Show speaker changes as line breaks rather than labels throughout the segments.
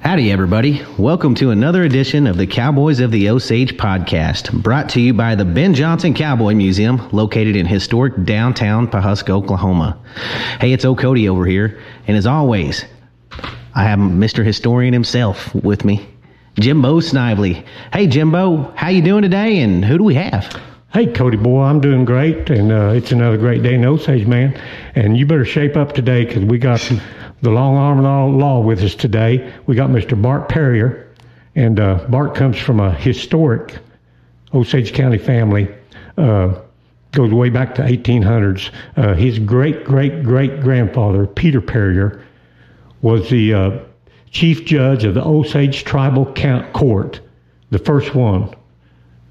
Howdy, everybody. Welcome to another edition of the Cowboys of the Osage podcast, brought to you by the Ben Johnson Cowboy Museum, located in historic downtown Pawhuska, Oklahoma. Hey, it's O'Cody over here, and as always, I have Mr. Historian himself with me, Jimbo Snively. Hey, Jimbo, how you doing today, and who do we have?
Hey, Cody boy, I'm doing great, and uh, it's another great day in Osage, man. And you better shape up today because we got the long arm of law with us today. We got Mr. Bart Perrier, and uh, Bart comes from a historic Osage County family. Uh, goes way back to 1800s. Uh, his great great great grandfather, Peter Perrier, was the uh, chief judge of the Osage Tribal Court, the first one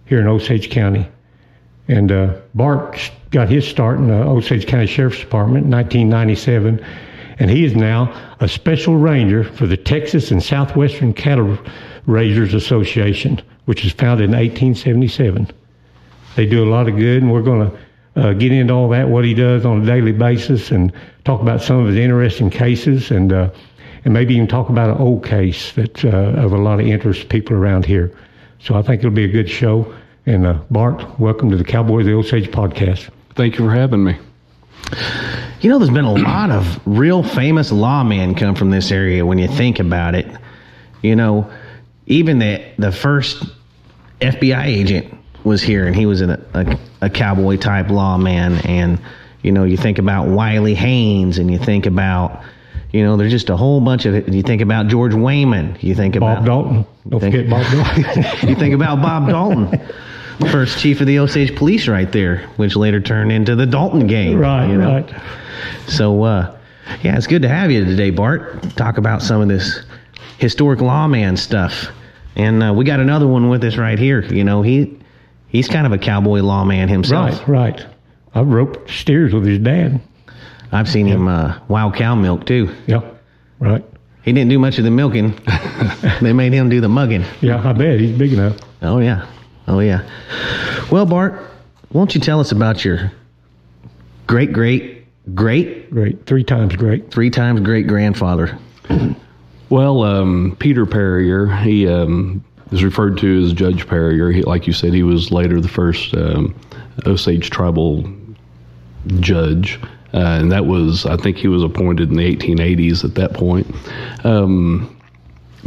here in Osage County. And uh, Bart got his start in the Osage County Sheriff's Department in 1997, and he is now a special ranger for the Texas and Southwestern Cattle Raisers Association, which was founded in 1877. They do a lot of good, and we're going to uh, get into all that, what he does on a daily basis, and talk about some of his interesting cases, and uh, and maybe even talk about an old case that uh, of a lot of interest to people around here. So I think it'll be a good show. And uh, Bart, welcome to the Cowboys of the Osage podcast.
Thank you for having me.
You know, there's been a lot of real famous lawmen come from this area when you think about it. You know, even the the first FBI agent was here, and he was a, a, a cowboy type lawman. And you know, you think about Wiley Haynes, and you think about you know, there's just a whole bunch of. it. You think about George Wayman. You think about
Bob Dalton. Don't
think,
forget Bob Dalton.
you think about Bob Dalton first chief of the Osage Police right there, which later turned into the Dalton gang.
Right,
you know?
right.
So, uh, yeah, it's good to have you today, Bart. Talk about some of this historic lawman stuff. And uh, we got another one with us right here. You know, he he's kind of a cowboy lawman himself.
Right, right. I roped steers with his dad.
I've seen him uh, wild cow milk too.
Yeah, right.
He didn't do much of the milking. they made him do the mugging.
Yeah, I bet he's big enough.
Oh yeah. Oh, yeah. Well, Bart, won't you tell us about your great, great, great,
great, three times great,
three times great grandfather?
well, um, Peter Perrier, he um, is referred to as Judge Perrier. He, like you said, he was later the first um, Osage tribal judge. Uh, and that was, I think he was appointed in the 1880s at that point. Um,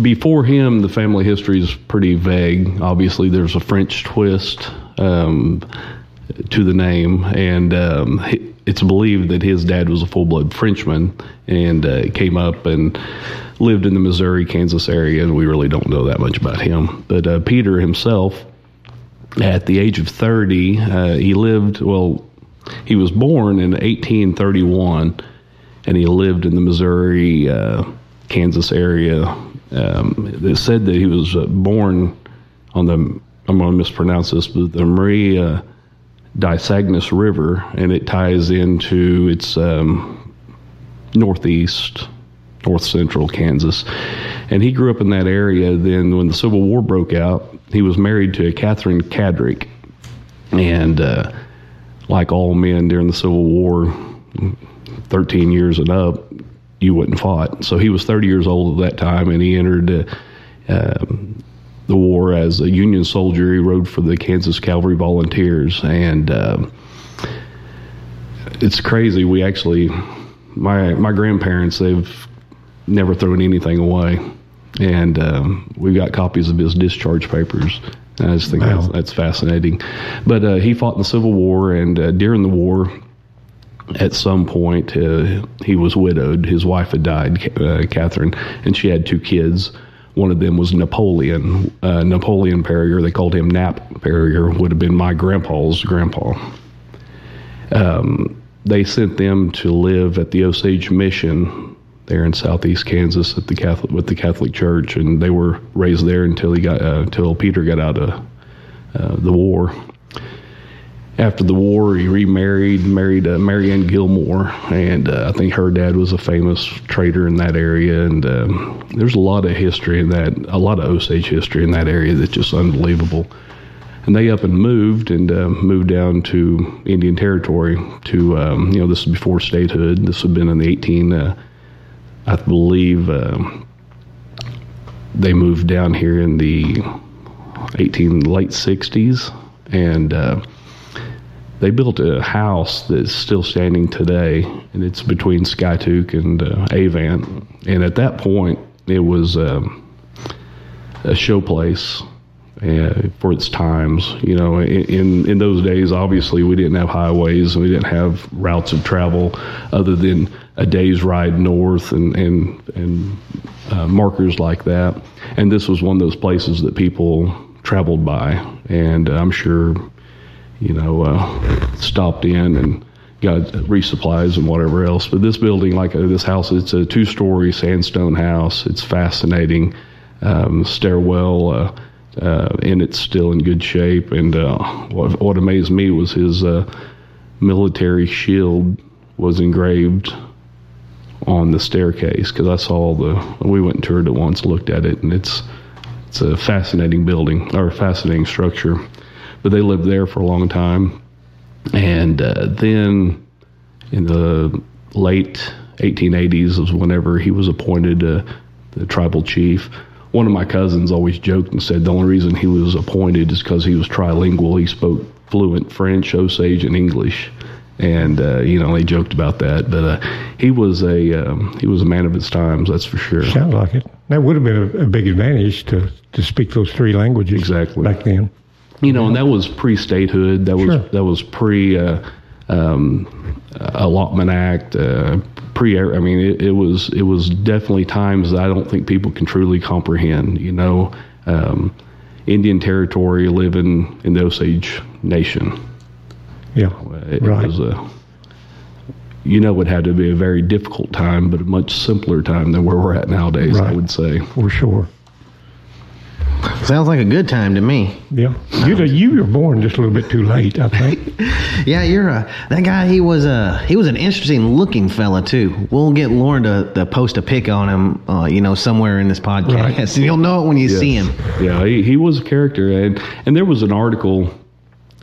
before him, the family history is pretty vague. Obviously, there's a French twist um, to the name, and um, it's believed that his dad was a full blood Frenchman and uh, came up and lived in the Missouri, Kansas area, and we really don't know that much about him. But uh, Peter himself, at the age of 30, uh, he lived, well, he was born in 1831, and he lived in the Missouri, uh, Kansas area um, it said that he was uh, born on the, I'm going to mispronounce this, but the Maria Dysagnis River, and it ties into its um, northeast, north central Kansas. And he grew up in that area. Then, when the Civil War broke out, he was married to Catherine Cadrick. And uh, like all men during the Civil War, 13 years and up, you wouldn't fought. So he was 30 years old at that time, and he entered uh, um, the war as a Union soldier. He rode for the Kansas Cavalry Volunteers, and um, it's crazy. We actually, my my grandparents, they've never thrown anything away, and um, we've got copies of his discharge papers. I just think wow. that's, that's, fascinating. But uh, he fought in the Civil War, and uh, during the war, at some point, uh, he was widowed. His wife had died, uh, Catherine, and she had two kids. One of them was Napoleon. Uh, Napoleon Perrier, they called him Nap Perrier, would have been my grandpa's grandpa. Um, they sent them to live at the Osage Mission there in southeast Kansas at the Catholic with the Catholic Church, and they were raised there until he got uh, until Peter got out of uh, the war after the war, he remarried, married uh, Marianne Gilmore, and uh, I think her dad was a famous trader in that area. And um, there's a lot of history in that, a lot of Osage history in that area that's just unbelievable. And they up and moved and uh, moved down to Indian Territory. To um, you know, this is before statehood. This had been in the 18, uh, I believe. Um, they moved down here in the 18 late 60s, and uh, they built a house that's still standing today, and it's between Skiatook and uh, Avant. And at that point, it was um, a show place uh, for its times. You know, in in those days, obviously, we didn't have highways, and we didn't have routes of travel other than a day's ride north and and and uh, markers like that. And this was one of those places that people traveled by, and I'm sure, you know, uh, stopped in and got resupplies and whatever else. But this building, like uh, this house, it's a two-story sandstone house. It's fascinating. Um, stairwell, uh, uh, and it's still in good shape. And uh, what, what amazed me was his uh, military shield was engraved on the staircase because I saw the. We went and toured it once, looked at it, and it's it's a fascinating building or a fascinating structure. But they lived there for a long time, and uh, then in the late 1880s was whenever he was appointed uh, the tribal chief. One of my cousins always joked and said the only reason he was appointed is because he was trilingual. He spoke fluent French, Osage, and English and uh, you know they joked about that. But uh, he was a um, he was a man of his times, that's for sure.
Sounds like it. That would have been a, a, big advantage to to speak those three languages
exactly
back then.
You know, and that was pre-statehood. That was
Sure.
that was pre uh, um, allotment act. Uh, pre, I mean, it, it was it was definitely times that I don't think people can truly comprehend. You know, um, Indian territory living in the Osage Nation.
Yeah,
It
Right.
was a, you know, it had to be a very difficult time, but a much simpler time than where we're at nowadays. I would say.
for sure.
Sounds like a good time to me.
Yeah, you you were born just a little bit too late, I think.
Yeah, you're a that guy. He was a he was an interesting looking fella too. We'll get Lauren to, to post a pic on him, uh, you know, somewhere in this podcast,
Right.
and you'll know it when you see him.
Yeah, he, he was a character, and and there was an article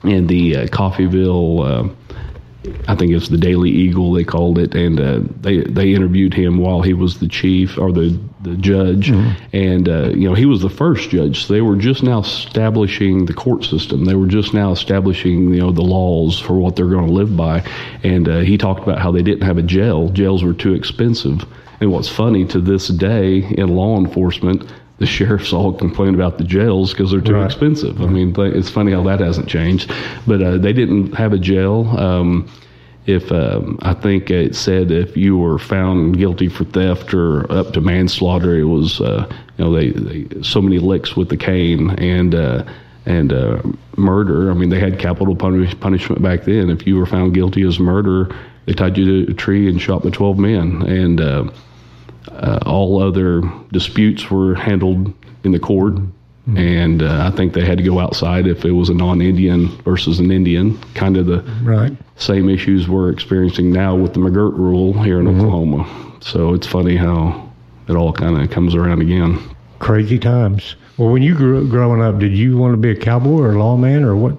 in the uh, Coffeyville. Uh, I think it's the Daily Eagle they called it, and uh, they they interviewed him while he was the chief or the the judge, and uh, you know he was the first judge. So they were just now establishing the court system. They were just now establishing you know the laws for what they're going to live by, and uh, he talked about how they didn't have a jail. Jails were too expensive. And what's funny to this day in law enforcement, the sheriffs all complain about the jails because they're too
Right.
expensive. I mean, it's funny how that hasn't changed. But uh, they didn't have a jail. Um, if um, I think it said if you were found guilty for theft or up to manslaughter, it was uh, you know they, they so many licks with the cane and. Uh, and uh, murder. I mean, they had capital punish- punishment back then. If you were found guilty as murder, they tied you to a tree and shot the twelve men. And uh, uh, all other disputes were handled in the court. And uh, I think they had to go outside if it was a non-Indian versus an Indian. Kind of the
Right.
same issues we're experiencing now with the McGirt rule here in Oklahoma. So it's funny how it all kind of comes around again.
Crazy times. Well, when you grew up growing up, did you want to be a cowboy or a lawman or what?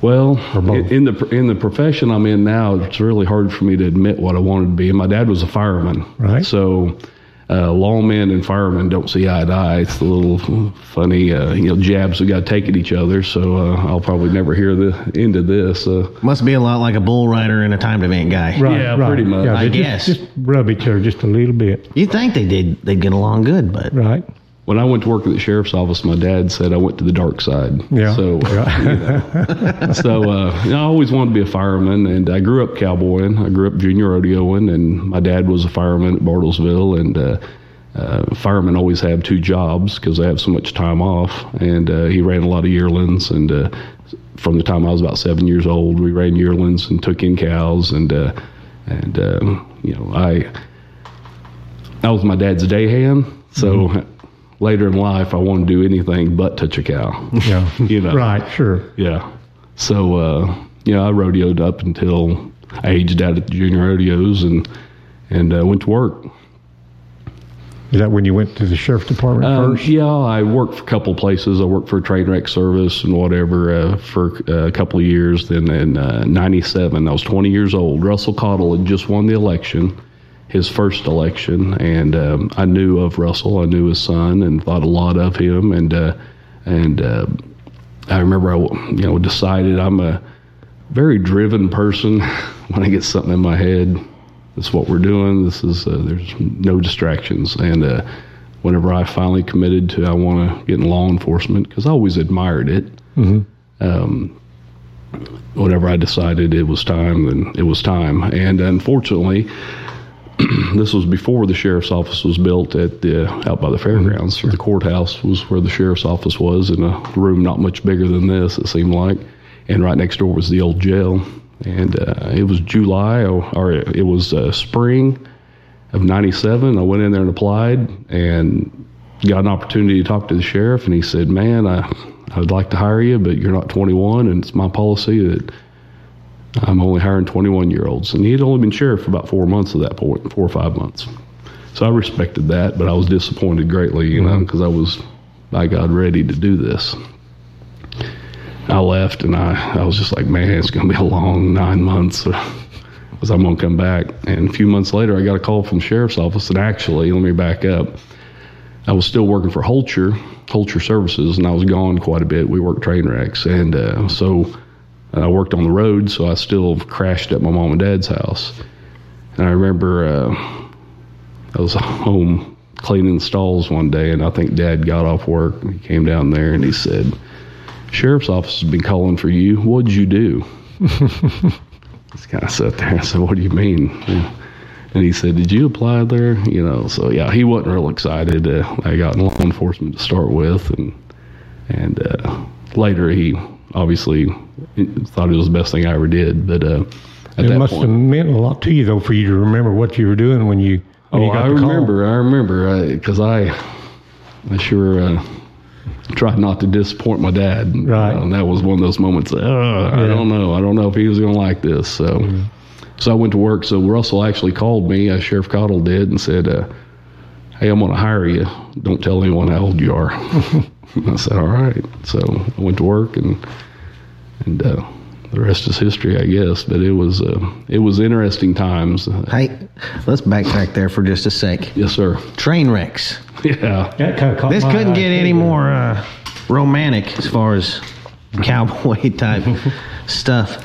Well, in, in the in the profession I'm in now, it's really hard for me to admit what I wanted to be. And my dad was a fireman,
Right.
So, uh, lawmen and firemen don't see eye to eye. It's the little funny, uh, you know, jabs we got to take at each other. So uh, I'll probably never hear the end of this. Uh,
Must be a lot like a bull rider and a timed event guy.
Yeah, pretty much.
Yeah,
I
they just-
guess.
Just, rub each other just a little bit.
You think they did? They'd get along good, but
Right.
When I went to work at the sheriff's office, my dad said I went to the dark side.
Yeah.
So,
Yeah.
so uh, you know, I always wanted to be a fireman, and I grew up cowboying. I grew up junior rodeoing, and my dad was a fireman at Bartlesville, and uh, uh, firemen always have two jobs because they have so much time off. And uh, he ran a lot of yearlings, and uh, from the time I was about seven years old, we ran yearlings and took in cows, and uh, and uh, you know, I I was my dad's day hand, so. Later in life, I to do anything but touch a cow.
Yeah.
You know.
Right. Sure.
Yeah. So, uh, you know, I rodeoed up until I aged out at the junior rodeos and and uh, went to work.
Is that when you went to the sheriff's department
Um,
first?
yeah, I worked for a couple of places. I worked for a train wreck service and whatever uh, for uh, a couple of years. Then in uh, '97, I was 20 years old. Russell Cottle had just won the election, his first election, and um, I knew of Russell. I knew his son, and thought a lot of him. And uh, and uh, I remember I you know decided I'm a very driven person. when I get something in my head, this is what we're doing. This is uh, there's no distractions, and uh, whenever I finally committed to I want to get in law enforcement because I always admired it. Um, whenever I decided it was time, then it was time. And unfortunately, this was before the sheriff's office was built at the out by the fairgrounds. The courthouse was where the sheriff's office was in a room not much bigger than this. It seemed like, and right next door was the old jail. And uh, it was July or, or it was uh, spring of '97. I went in there and applied and got an opportunity to talk to the sheriff. And he said, "Man, I I'd like to hire you, but you're not 21, and it's my policy that." I'm only hiring 21 year olds. And he had only been sheriff for about four months at that point, four or five months. So I respected that, but I was disappointed greatly, you know, because I was, by God, ready to do this. I left and I, I was just like, man, it's going to be a long nine months because I'm going to come back. And a few months later, I got a call from the sheriff's office. And actually, let me back up. I was still working for Hulcher, Hulcher Services, and I was gone quite a bit. We worked train wrecks. And uh, so I worked on the road, so I still crashed at my mom and dad's house. And I remember uh, I was home cleaning the stalls one day, and I think dad got off work. And he came down there and he said, Sheriff's office has been calling for you. What'd you do? Just kind of sat there and said, What do you mean? And he said, Did you apply there? You know, so yeah, he wasn't real excited. Uh, I got in law enforcement to start with, and and uh, later he obviously thought it was the best thing I ever did. But uh, at
It
that
must
point,
have meant a lot to you, though, for you to remember what you were doing when you, when
oh,
you
I
the call.
remember, I remember, because I, I sure uh, tried not to disappoint my dad.
Right.
know, and that was one of those moments. Uh, I don't know. I don't know if he was going to like this. So,
Mm-hmm.
so I went to work. So Russell actually called me, uh, Sheriff Cottle did, and said, uh, "Hey, I'm going to hire you. Don't tell anyone how old you are." I said, "All right." So I went to work, and and uh, the rest is history, I guess. But it was uh, it was interesting times.
Hey, let's backtrack there for just a sec.
yes, sir.
Train wrecks.
Yeah.
That kind of caught
This
my
couldn't
eye,
get
too.
any more uh, romantic as far as cowboy type stuff.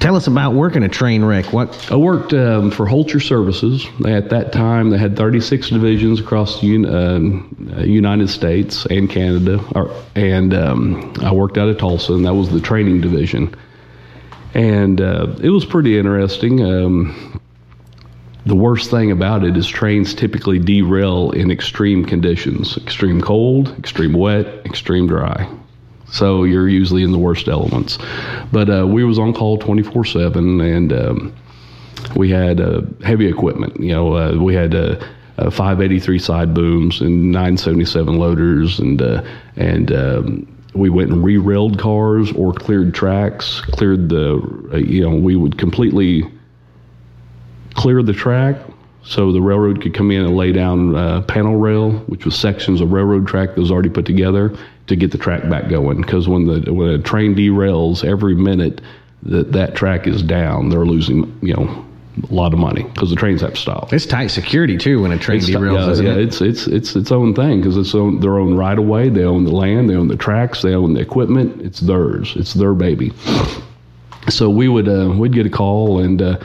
Tell us about working a train wreck. What?
I worked um, for Hulcher Services. At that time, they had 36 divisions across the uh, uh, United States and Canada. Or, and um, I worked out of Tulsa, and that was the training division. And uh, it was pretty interesting. Um, the worst thing about it is trains typically derail in extreme conditions extreme cold, extreme wet, extreme dry. So you're usually in the worst elements. But uh, we was on call 24 7 and um, we had uh, heavy equipment. You know, uh, we had uh, uh, 583 side booms and 977 loaders and uh, and um, we went and re-railed cars or cleared tracks, cleared the, uh, you know, we would completely clear the track so the railroad could come in and lay down uh, panel rail, which was sections of railroad track that was already put together to get the track back going. Because when the when a train derails, every minute that that track is down, they're losing you know a lot of money because the trains have to stop.
It's tight security too when a train
It's-
derails,
yeah,
isn't
yeah,
it?
it's it's it's its own thing because it's own, their own right of way. They own the land, they own the tracks, they own the equipment. It's theirs. It's their baby. So we would uh, we'd get a call and uh,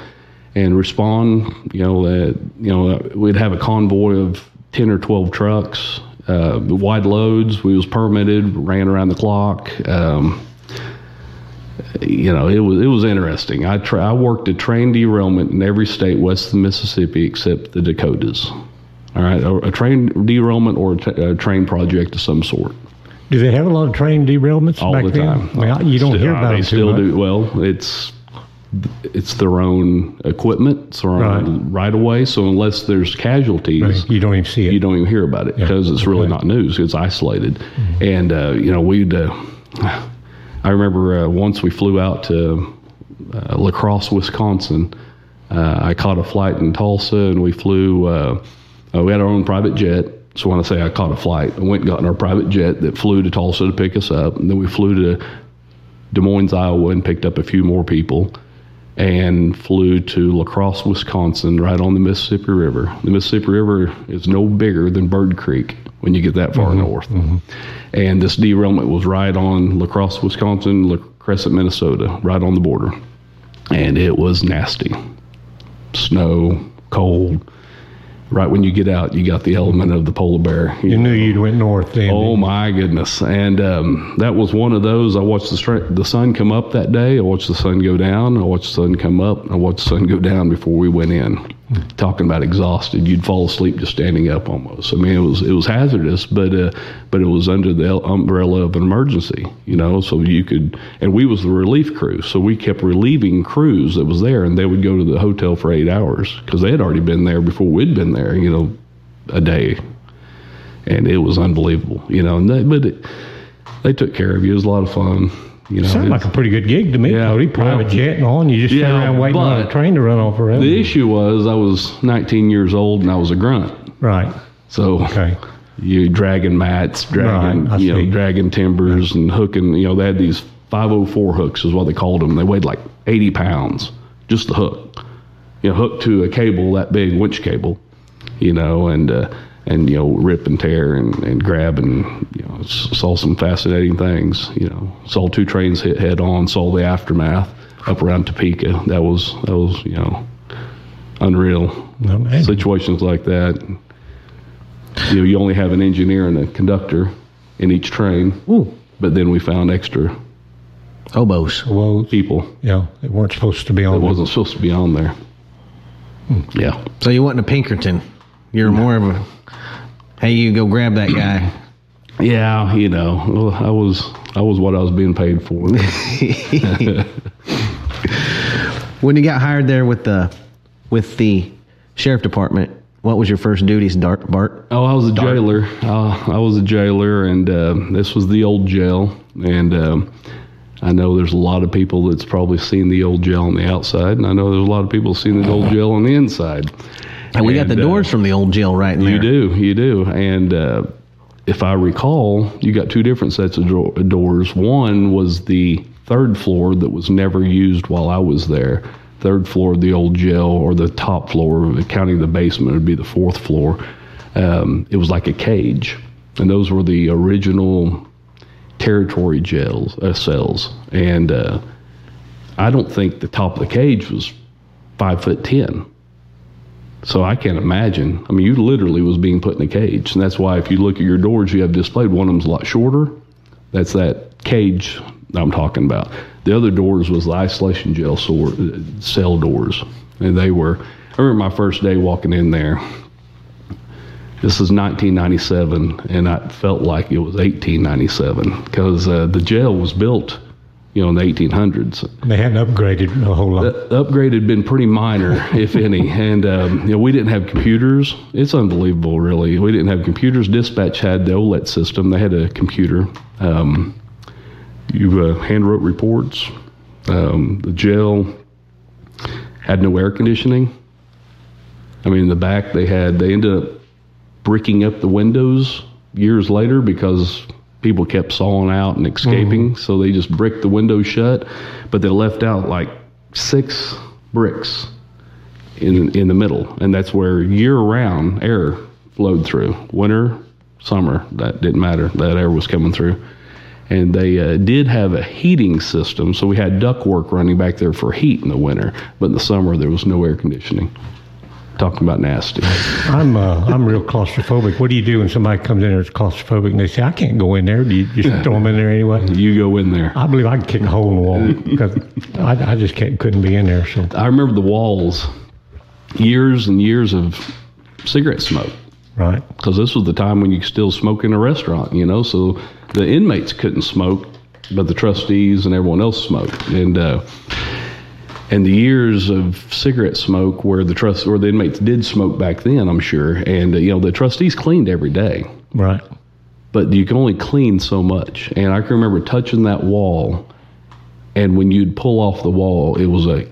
and respond. You know, uh, you know, uh, we'd have a convoy of ten or twelve trucks, uh, wide loads. We was permitted, ran around the clock. Um, you know, it was it was interesting. I tra- I worked a train derailment in every state west of the Mississippi except the Dakotas. All right, a, a train derailment or a, t- a train project of some sort.
Do they have a lot of train derailments
All
back
the
then?
time.
Well, you don't
Still-
hear about
they
them
still
too much.
do. Well, it's it's their own equipment, it's their own right away. So unless there's casualties,
Right. You don't even see it.
you don't even hear about it because it's really
okay.
not news. It's isolated, and uh, you know we'd. Uh, I remember uh, once we flew out to uh, La Crosse, Wisconsin. Uh, I caught a flight in Tulsa, and we flew. Uh, uh, we had our own private jet. So when I say I caught a flight, I went and got in our private jet that flew to Tulsa to pick us up, and then we flew to Des Moines, Iowa, and picked up a few more people. And flew to La Crosse, Wisconsin, right on the Mississippi River. The Mississippi River is no bigger than Bird Creek when you get that far mm-hmm. north. Mm-hmm. And this derailment was right on La Crosse, Wisconsin, La Crescent, Minnesota, right on the border. And it was nasty. Snow, cold. Right when you get out, you got the element of the polar bear.
You knew you'd went north then.
Oh my goodness! And um, that was one of those. I watched the stra- the sun come up that day. I watched the sun go down. I watched the sun come up. I watched the sun go down before we went in. Talking about exhausted, you'd fall asleep just standing up almost. I mean, it was it was hazardous, but uh, but it was under the umbrella of an emergency, you know. So you could, and we was the relief crew, so we kept relieving crews that was there, and they would go to the hotel for eight hours because they had already been there before we'd been there, you know, a day and it was unbelievable, you know. They, but it, they took care of you. It was a lot of fun, you know.
Sounded like a pretty good gig to me,
Yeah,
Cody. Private
well,
jet and all, and you just
yeah,
sat around waiting on a train to run off forever.
the issue was I was 19 years old and I was a grunt,
right.
so
Okay.
you dragging mats, dragging
Right,
you know dragging timbers and hooking. You know they had these 504 hooks is what they called them. They weighed like 80 pounds, just the hook. You know, hooked to a cable that big, winch cable. You know, and uh, and you know rip and tear and, and grab and you know saw some fascinating things. You know, saw two trains hit head on. Saw the aftermath up around Topeka. That was that was you know unreal
No, man.
situations like that. You know, you only have an engineer and a conductor in each train,
Ooh,
but then we found extra
hobos.
Well,
people
yeah, they weren't supposed to be
that
on. It
wasn't supposed to be on there. Hmm. Yeah,
So you wasn't a Pinkerton. You're more of a, hey, you go grab that guy.
yeah, you know, I was I was what I was being paid for.
When you got hired there with the with the sheriff department, what was your first duties, Dart Bart?
Oh, I was a jailer. Uh, I was a jailer, and uh, this was the old jail. And um, I know there's a lot of people that's probably seen the old jail on the outside, and I know there's a lot of people seen the old jail on the inside.
And we got the
And, uh,
doors from the old jail right in there.
You do, you do. And uh, if I recall, you got two different sets of dro- doors. One was the third floor that was never used while I was there. Third floor of the old jail, or the top floor, counting the basement, would be the fourth floor. Um, it was like a cage, and those were the original territory jails uh, cells. And uh, I don't think the top of the cage was five foot ten. So I can't imagine. I mean, you literally was being put in a cage, and that's why if you look at your doors, you have displayed one of them's a lot shorter. That's that cage I'm talking about. The other doors was the isolation jail cell doors, and they were. I remember my first day walking in there. This is 1997, and I felt like it was 1897 because uh, the jail was built, you know, in the 1800s
They hadn't upgraded a whole lot.
the upgrade had been pretty minor, if any. And um, you know, we didn't have computers. It's unbelievable, really. We didn't have computers. Dispatch had the OLET system. They had a computer. Um, you uh, hand wrote reports. Um, the jail had no air conditioning. I mean, in the back they had. They ended up bricking up the windows years later because people kept sawing out and escaping. So they just bricked the windows shut, but they left out like six bricks in in the middle, and that's where year round air flowed through. Winter, summer, that didn't matter. That air was coming through. And they uh, did have a heating system, so we had ductwork running back there for heat in the winter. But in the summer, there was no air conditioning. Talking about nasty.
I'm uh, I'm real claustrophobic. What do you do when somebody comes in there that's claustrophobic and they say I can't go in there? Do you just throw them in there anyway?
You go in there.
I believe I could kick a hole in the wall because I, I just can't, couldn't be in there. So
I remember the walls, years and years of cigarette smoke.
right,
because this was the time when you could still smoke in a restaurant, you know. So the inmates couldn't smoke, but the trustees and everyone else smoked. And uh, and the years of cigarette smoke, where the trust or the inmates did smoke back then, I'm sure. And uh, you know, the trustees cleaned every day,
right.
but you can only clean so much. And I can remember touching that wall, and when you'd pull off the wall, it was a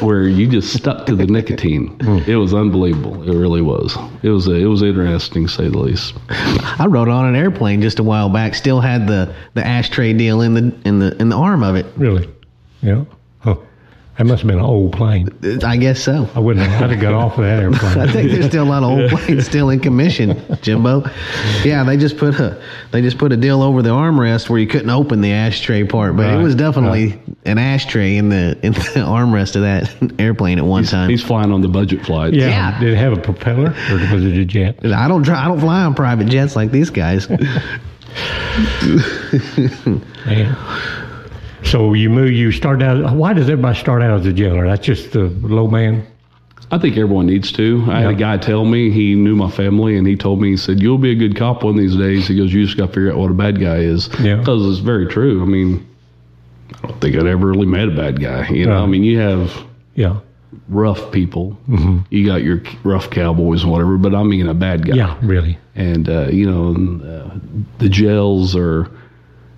where you just stuck to the nicotine. It was unbelievable. It really was. It was a, it was interesting, say the least.
I rode on an airplane just a while back. Still had the, the ashtray deal in the in the in the arm of it.
Really, yeah. Huh. That must have been an old plane.
I guess so.
I wouldn't. Have, I'd have got off of that airplane.
I think there's still a lot of old planes still in commission, Jimbo. Yeah, they just put a they just put a deal over the armrest where you couldn't open the ashtray part, but it was definitely an ashtray in the in the armrest of that airplane at one time.
He's flying on the budget flights.
Yeah.
Yeah.
Did it have a propeller or was it a jet?
I don't try, I don't fly on private jets like these guys.
Man. So you move. You start out. Why does everybody start out as a jailer? That's just the low man.
I think everyone needs to. I had a guy tell me he knew my family, and he told me he said, "You'll be a good cop one of these days." He goes, "You just got to figure out what a bad guy is."
Yeah.
because it's very true. I mean, I don't think I'd ever really met a bad guy. You know,
Right.
I mean, you have
Yeah.
rough people.
Mm-hmm.
You got your rough cowboys and whatever, but I mean a bad guy.
Yeah. Really.
and uh, you know and, uh, the jails are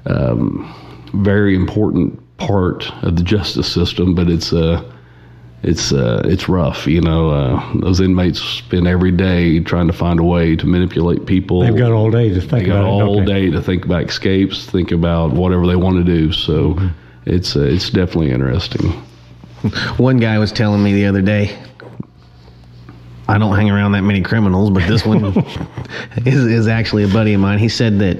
um, very important part of the justice system, but it's uh, it's uh, it's rough. You know, uh, those inmates spend every day trying to find a way to manipulate people.
They've got all day to think
They got
about it.
all
don't they?
day to think about escapes, think about whatever they want to do. So
Mm-hmm.
it's uh, it's definitely interesting.
One guy was telling me the other day. I don't hang around that many criminals, but this one is, is actually a buddy of mine. He said that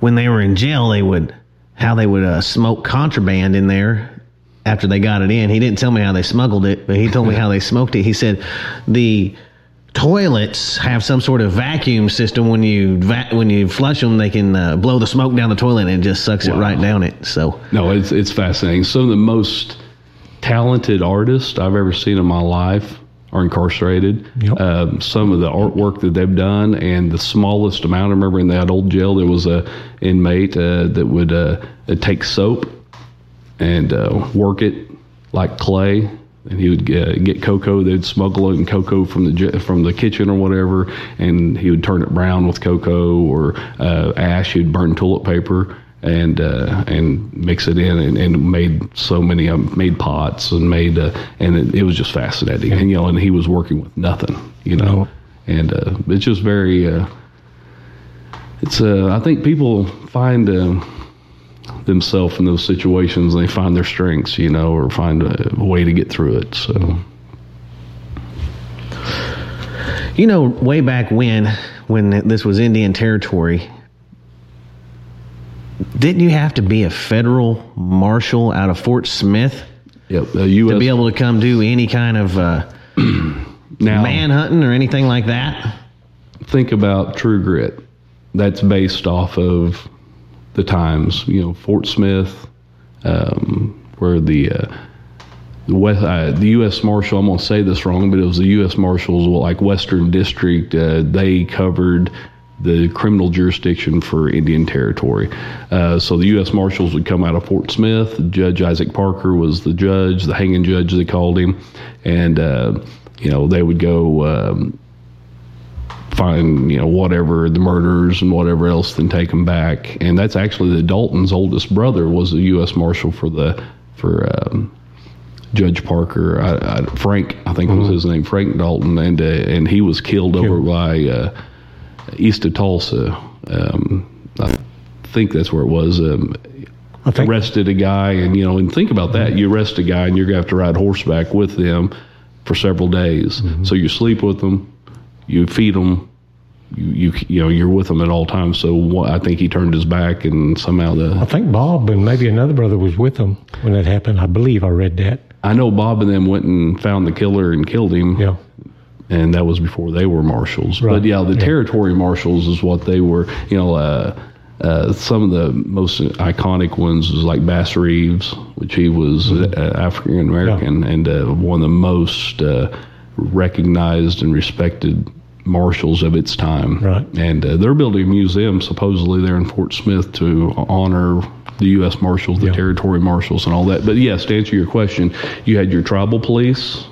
when they were in jail, they would how they would uh, smoke contraband in there after they got it in. He didn't tell me how they smuggled it, but he told me how they smoked it. He said the toilets have some sort of vacuum system. When you va- when you flush them, they can uh, blow the smoke down the toilet and it just sucks it right down it. So
No, it's it's fascinating. Some of the most talented artists I've ever seen in my life are incarcerated.
Yep.
Um, some of the artwork that they've done, and the smallest amount. I remember in that old jail there was a inmate uh, that would uh, take soap and uh, work it like clay. And he would uh, get cocoa. They'd smuggle in cocoa from the from the kitchen or whatever, and he would turn it brown with cocoa or uh, ash. He'd burn toilet paper and uh, and mix it in, and, and made so many um, made pots and made uh, and it, it was just fascinating. And you know, and he was working with nothing, you know, and uh, it's just very. Uh, it's uh, I think people find. Uh, themselves in those situations and they find their strengths, you know, or find a, a way to get through it. So,
You know, way back when, when this was Indian territory, didn't you have to be a federal marshal out of Fort Smith
yep, U.S.
to be able to come do any kind of uh,
now
manhunting or anything like that?
think about True Grit. That's based off of the times, you know, Fort Smith, um, where the uh, the West, uh, the U.S. Marshal. I'm gonna say this wrong, but it was the U.S. Marshals, like Western District. Uh, they covered the criminal jurisdiction for Indian Territory. Uh, so the U.S. Marshals would come out of Fort Smith. Judge Isaac Parker was the judge, the hanging judge they called him, and uh, you know they would go. Um, find you know whatever the murders and whatever else, then take them back. And that's actually the Dalton's oldest brother was the U.S. Marshal for the for um, Judge Parker. I, I, Frank, I think was his name, Frank Dalton, and uh, and he was killed over by uh, east of Tulsa. Um, I think that's where it was. Um,
I think
arrested a guy, and you know, and think about that. You arrest a guy, and you're gonna have to ride horseback with them for several days. So you sleep with them, you feed them, you you you know, you're with them at all times. So what, I think he turned his back, and somehow the I
think Bob and maybe another brother was with them when that happened. I believe I read that.
I know Bob and them went and found the killer and killed him.
Yeah.
And that was before they were marshals.
Right.
But yeah, the
Yeah.
territory marshals is what they were. You know, uh, uh, some of the most iconic ones was like Bass Reeves, which he was uh, African American and uh, one of the most uh, recognized and respected marshals of its time.
Right.
And uh, they're building a museum supposedly there in Fort Smith to honor the U.S. Marshals, the
Yeah.
territory marshals, and all that. But yes, to answer your question, you had your tribal police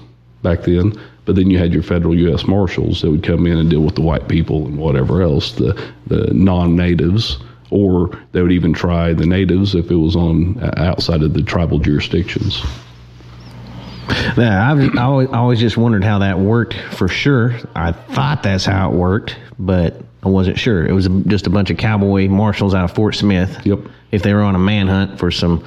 back then, but then you had your federal U.S. Marshals that would come in and deal with the white people and whatever else, the the non-natives, or they would even try the natives if it was on uh, outside of the tribal jurisdictions.
Yeah, I've I always, I always just wondered how that worked for sure. I thought that's how it worked, but I wasn't sure. It was just a bunch of cowboy marshals out of Fort Smith.
Yep.
If they were on a manhunt for some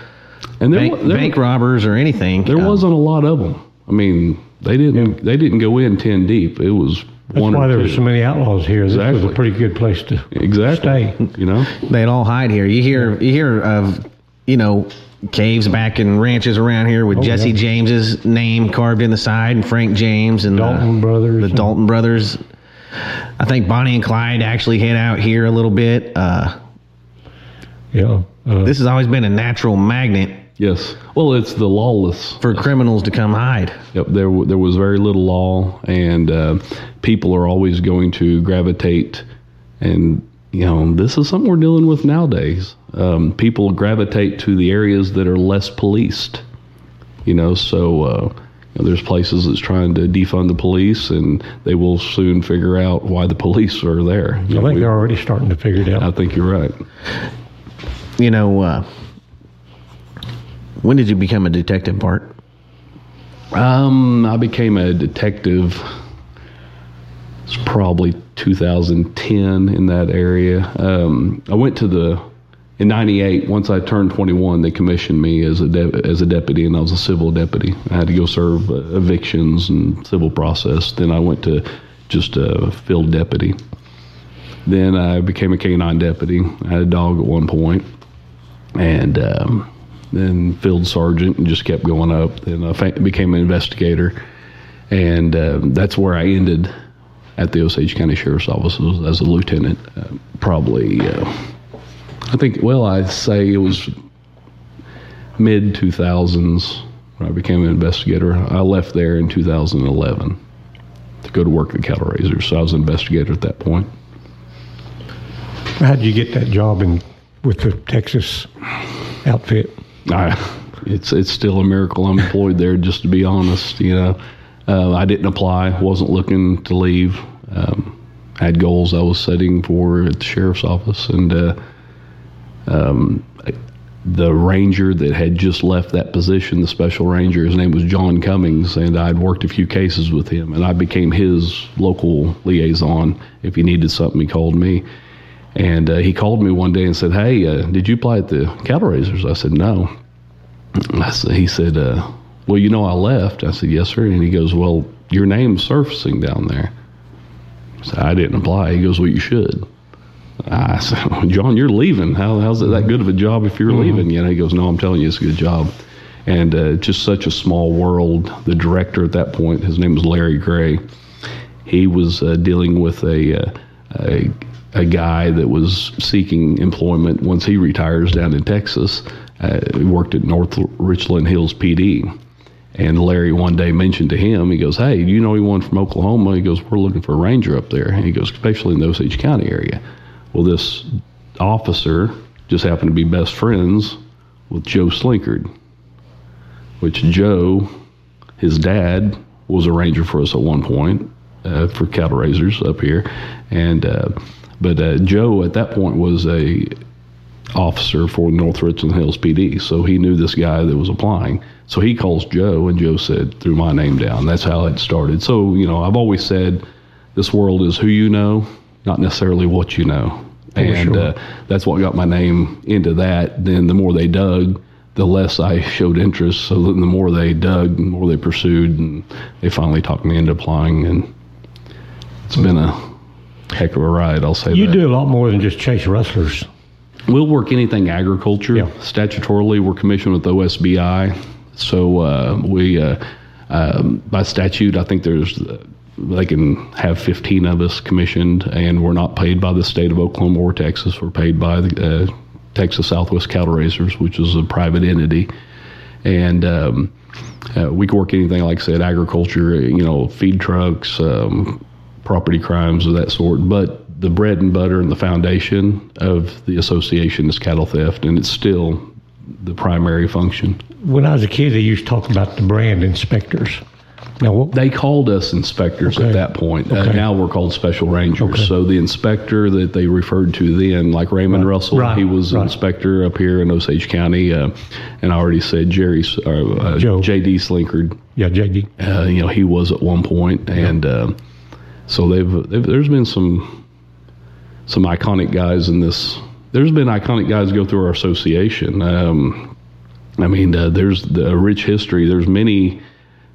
And there,
bank,
there,
bank robbers or anything.
there
Um,
wasn't a lot of them. I mean, they didn't they didn't go in ten deep. It was one
That's
one
why there
two.
were so many outlaws here. This was a pretty good place to
exactly.
stay.
You know,
They'd all hide here. You hear you hear of you know caves back in ranches around here with
Oh,
Jesse
yeah.
James's name carved in the side and Frank James and
Dalton
the,
brothers.
the Dalton brothers. I think Bonnie and Clyde actually hid out here a little bit. Uh,
Yeah. Uh,
this has always been a natural magnet
yes. Well, it's the lawless
for criminals to come hide.
Yep, there w- there was very little law, and uh, people are always going to gravitate. And you know, this is something we're dealing with nowadays. Um, people gravitate to the areas that are less policed. You know, so uh, you know, there's places that's trying to defund the police, and they will soon figure out why the police are there. You
I
know,
think
we-
they're already starting to figure it out.
I think you're right.
You know, uh, when did you become a detective, Bart?
Um, I became a detective. It's probably 2010 in that area. Um, I went to the in '98. Once I turned 21, they commissioned me as a de- as a deputy, and I was a civil deputy. I had to go serve uh, evictions and civil process. Then I went to just a field deputy. Then I became a canine deputy. I had a dog at one point, and um, then field sergeant, and just kept going up. Then I became an investigator, and um, that's where I ended at the Osage County Sheriff's Office as, a lieutenant. Uh, probably, uh, I think. Well, I say it was mid 2000s when I became an investigator. I left there in 2011 to go to work at Cattle Raisers. So I was an investigator at that point.
How did you get that job in with the Texas outfit?
I, it's it's still a miracle I'm employed there. Just to be honest, you know, uh, I didn't apply, wasn't looking to leave. Um, had goals I was setting for at the sheriff's office, and uh, um, the ranger that had just left that position, the special ranger, his name was John Cummings, and I'd worked a few cases with him, and I became his local liaison. If he needed something, he called me. And uh, he called me one day and said, "Hey, uh, did you apply at the cattle raisers?" I said, "No." I said, he said, uh, "Well, you know, I left." I said, "Yes, sir." And he goes, "Well, your name's surfacing down there." I said, "I didn't apply." He goes, "Well, you should." I said, well, "John, you're leaving. How, how's it that good of a job if you're leaving?" You know, he goes, "No, I'm telling you, it's a good job." And uh, just such a small world. The director at that point, his name was Larry Gray. He was uh, dealing with a, uh, a a guy that was seeking employment once he retires down in Texas. Uh, he worked at North Richland Hills PD. And Larry one day mentioned to him, he goes, Hey, you know anyone from Oklahoma? He goes, We're looking for a ranger up there. And he goes, Especially in the Osage County area. Well, this officer just happened to be best friends with Joe Slinkard, which Joe, his dad, was a ranger for us at one point uh, for cattle raisers up here. And, uh, but uh, Joe at that point was a officer for North Richland Hills PD, so he knew this guy that was applying. So he calls Joe, and Joe said, threw my name down. That's how it started. So, you know, I've always said this world is who you know, not necessarily what you know. and
sure.
uh, that's what got my name into that. Then the more they dug, the less I showed interest. So then the more they dug, the more they pursued, and they finally talked me into applying. And it's been a heck of a ride, I'll say
You
that.
do a lot more than just chase rustlers.
We'll work anything agriculture.
Yeah.
Statutorily, we're commissioned with OSBI. So uh, we, uh, um, by statute, I think there's, uh, they can have 15 of us commissioned, and we're not paid by the state of Oklahoma or Texas. We're paid by the uh, Texas Southwest Cattle Raisers, which is a private entity. And um, uh, we can work anything, like I said, agriculture, you know, feed trucks, um, property crimes of that sort. But the bread and butter and the foundation of the association is cattle theft, and it's still the primary function.
When I was a kid, they used to talk about the brand inspectors. Now, what,
They called us inspectors
Okay.
at that point. Uh,
Okay.
now we're called special rangers.
Okay.
So the inspector that they referred to then, like Raymond
Right.
Russell,
Right.
he was an
Right.
inspector up here in Osage County. Uh, and I already said Jerry, uh, uh. J.D. Slinkard.
yeah, JD.
Uh, you know, he was at one point, and uh, so they've, they've. There's been some some iconic guys in this. There's been iconic guys go through our association. Um, I mean, uh, there's the rich history. There's many.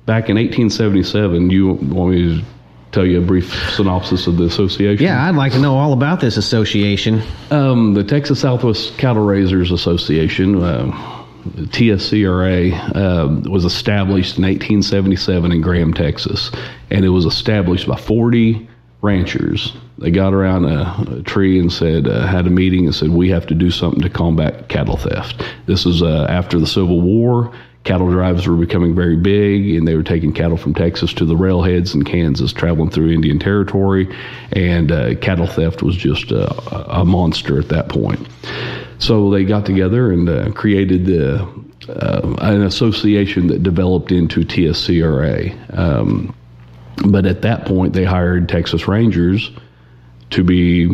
Back in 1877, you want me to tell you a brief synopsis of the association?
Yeah, I'd like to know all about this association.
Um, the Texas Southwest Cattle Raisers Association, uh, TSCRA, um, was established in 1877 in Graham, Texas, and it was established by 40 ranchers. They got around a, a tree and said, uh, had a meeting and said, we have to do something to combat cattle theft. This was uh, after the Civil War. Cattle drives were becoming very big, and they were taking cattle from Texas to the railheads in Kansas, traveling through Indian Territory, and uh, cattle theft was just a, a monster at that point. So they got together and uh, created the, uh, an association that developed into TSCRA. Um, but at that point, they hired Texas Rangers to be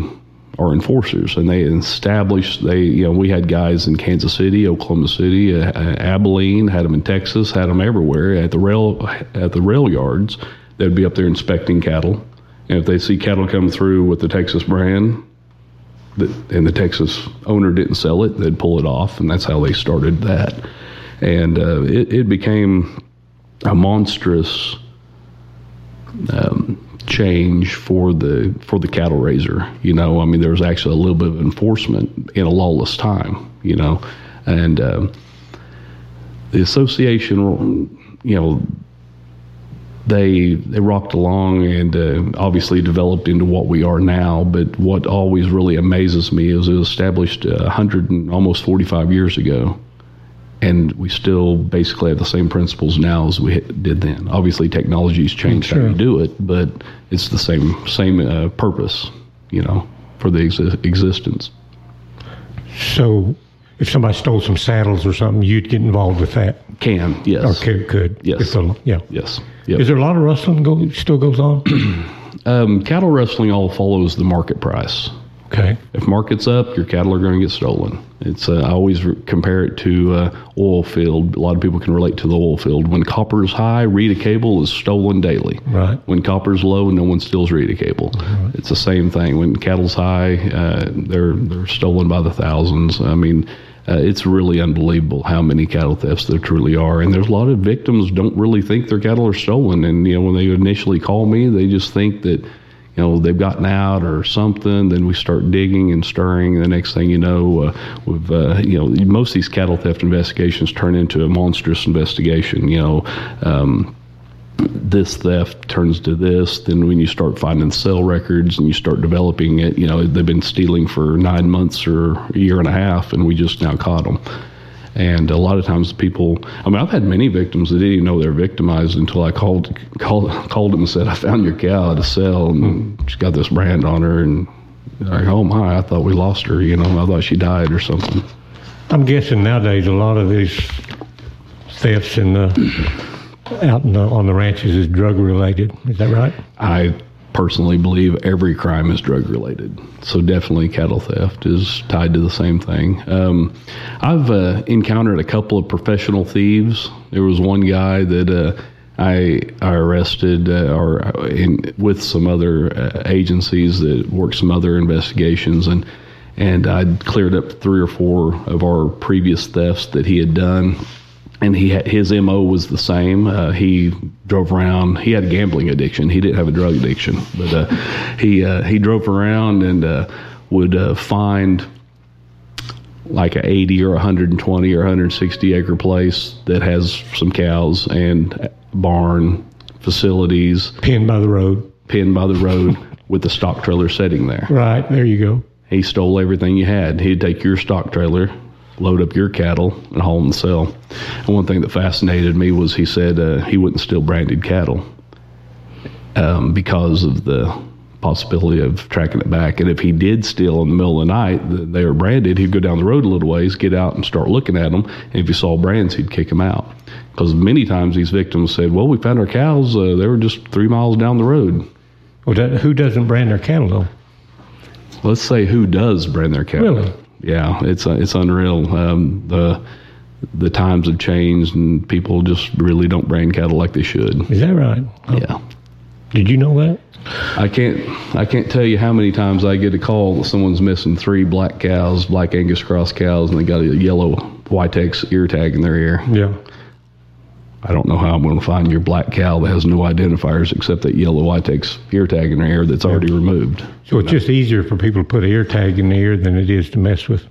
our enforcers, and they established. They, you know, we had guys in Kansas City, Oklahoma City, uh, Abilene, had them in Texas, had them everywhere at the rail at the rail yards. They'd be up there inspecting cattle, and if they see cattle come through with the Texas brand, and the Texas owner didn't sell it, they'd pull it off, and that's how they started that. And uh, it, it became a monstrous um, change for the for the cattle raiser. You know, I mean, there was actually a little bit of enforcement in a lawless time. You know, and um, the association, you know, they they rocked along and uh, obviously developed into what we are now. But what always really amazes me is it was established uh, 100 and almost 45 years ago and we still basically have the same principles now as we did then. Obviously, technology's changed
Sure.
how we do it, but it's the same same uh, purpose, you know, for the exi- existence.
So, if somebody stole some saddles or something, you'd get involved with that,
Can yes, or
could? could
Yes.
The- yeah.
yes, yep.
Is there a lot of rustling go still goes on?
um, cattle rustling all follows the market price.
okay.
If market's up, your cattle are going to get stolen. It's uh, I always re- compare it to uh, oil field. A lot of people can relate to the oil field. When copper's high, Reda cable is stolen daily.
Right.
When copper's low, no one steals Reda cable. Right. It's the same thing. When cattle's high, uh, they're they're stolen by the thousands. I mean. Uh, it's really unbelievable how many cattle thefts there truly are, and there's a lot of victims don't really think their cattle are stolen. And you know, when they initially call me, they just think that you know they've gotten out or something. Then we start digging and stirring. And the next thing you know uh, we've uh, you know most of these cattle theft investigations turn into a monstrous investigation you know um, this theft turns to this then when you start finding cell records and you start developing it you know they've been stealing for nine months or a year and a half and we just now caught them and a lot of times people, I mean, I've had many victims that didn't even know they're victimized until I called called called them and said, I found your cow at a sale and she's got this brand on her. And like, oh my, I thought we lost her. You know, I thought she died or something.
I'm guessing nowadays a lot of these thefts and, the out the, on the ranches is drug related. Is that right?
I personally believe every crime is drug related. So definitely cattle theft is tied to the same thing. Um, I've uh, encountered a couple of professional thieves. There was one guy that uh, I, I arrested uh, or in, with some other uh, agencies that worked some other investigations and and I'd cleared up three or four of our previous thefts that he had done and he had, his mo was the same. Uh, he drove around. He had a gambling addiction. He didn't have a drug addiction, but uh, he uh, he drove around and uh, would uh, find like a 80 or 120 or 160 acre place that has some cows and barn facilities
Pinned by the road.
pinned by the road with the stock trailer sitting there.
Right there, you go.
He stole everything you had. He'd take your stock trailer, load up your cattle, and haul them to sell. And one thing that fascinated me was he said uh, he wouldn't steal branded cattle um, because of the possibility of tracking it back. And if he did steal in the middle of the night, they were branded, he'd go down the road a little ways, get out and start looking at them. And if he saw brands, he'd kick them out. Because many times these victims said, well, we found our cows. Uh, they were just three miles down the road.
Well, that, who doesn't brand their cattle though?
Let's say who does brand their cattle.
Really?
Yeah, it's uh, it's unreal. Um, the the times have changed, and people just really don't brand cattle like they should.
Is that right?
Yeah,
Did you know that?
I can't I can't tell you how many times I get a call that someone's missing three black cows, black Angus cross cows, and they got a yellow Y-Tex ear tag in their ear.
Yeah.
I don't know how I'm going to find your black cow that has no identifiers except that yellow Y-Tex ear tag in their ear that's already removed.
So it's just easier for people to put an ear tag in the ear than it is to mess with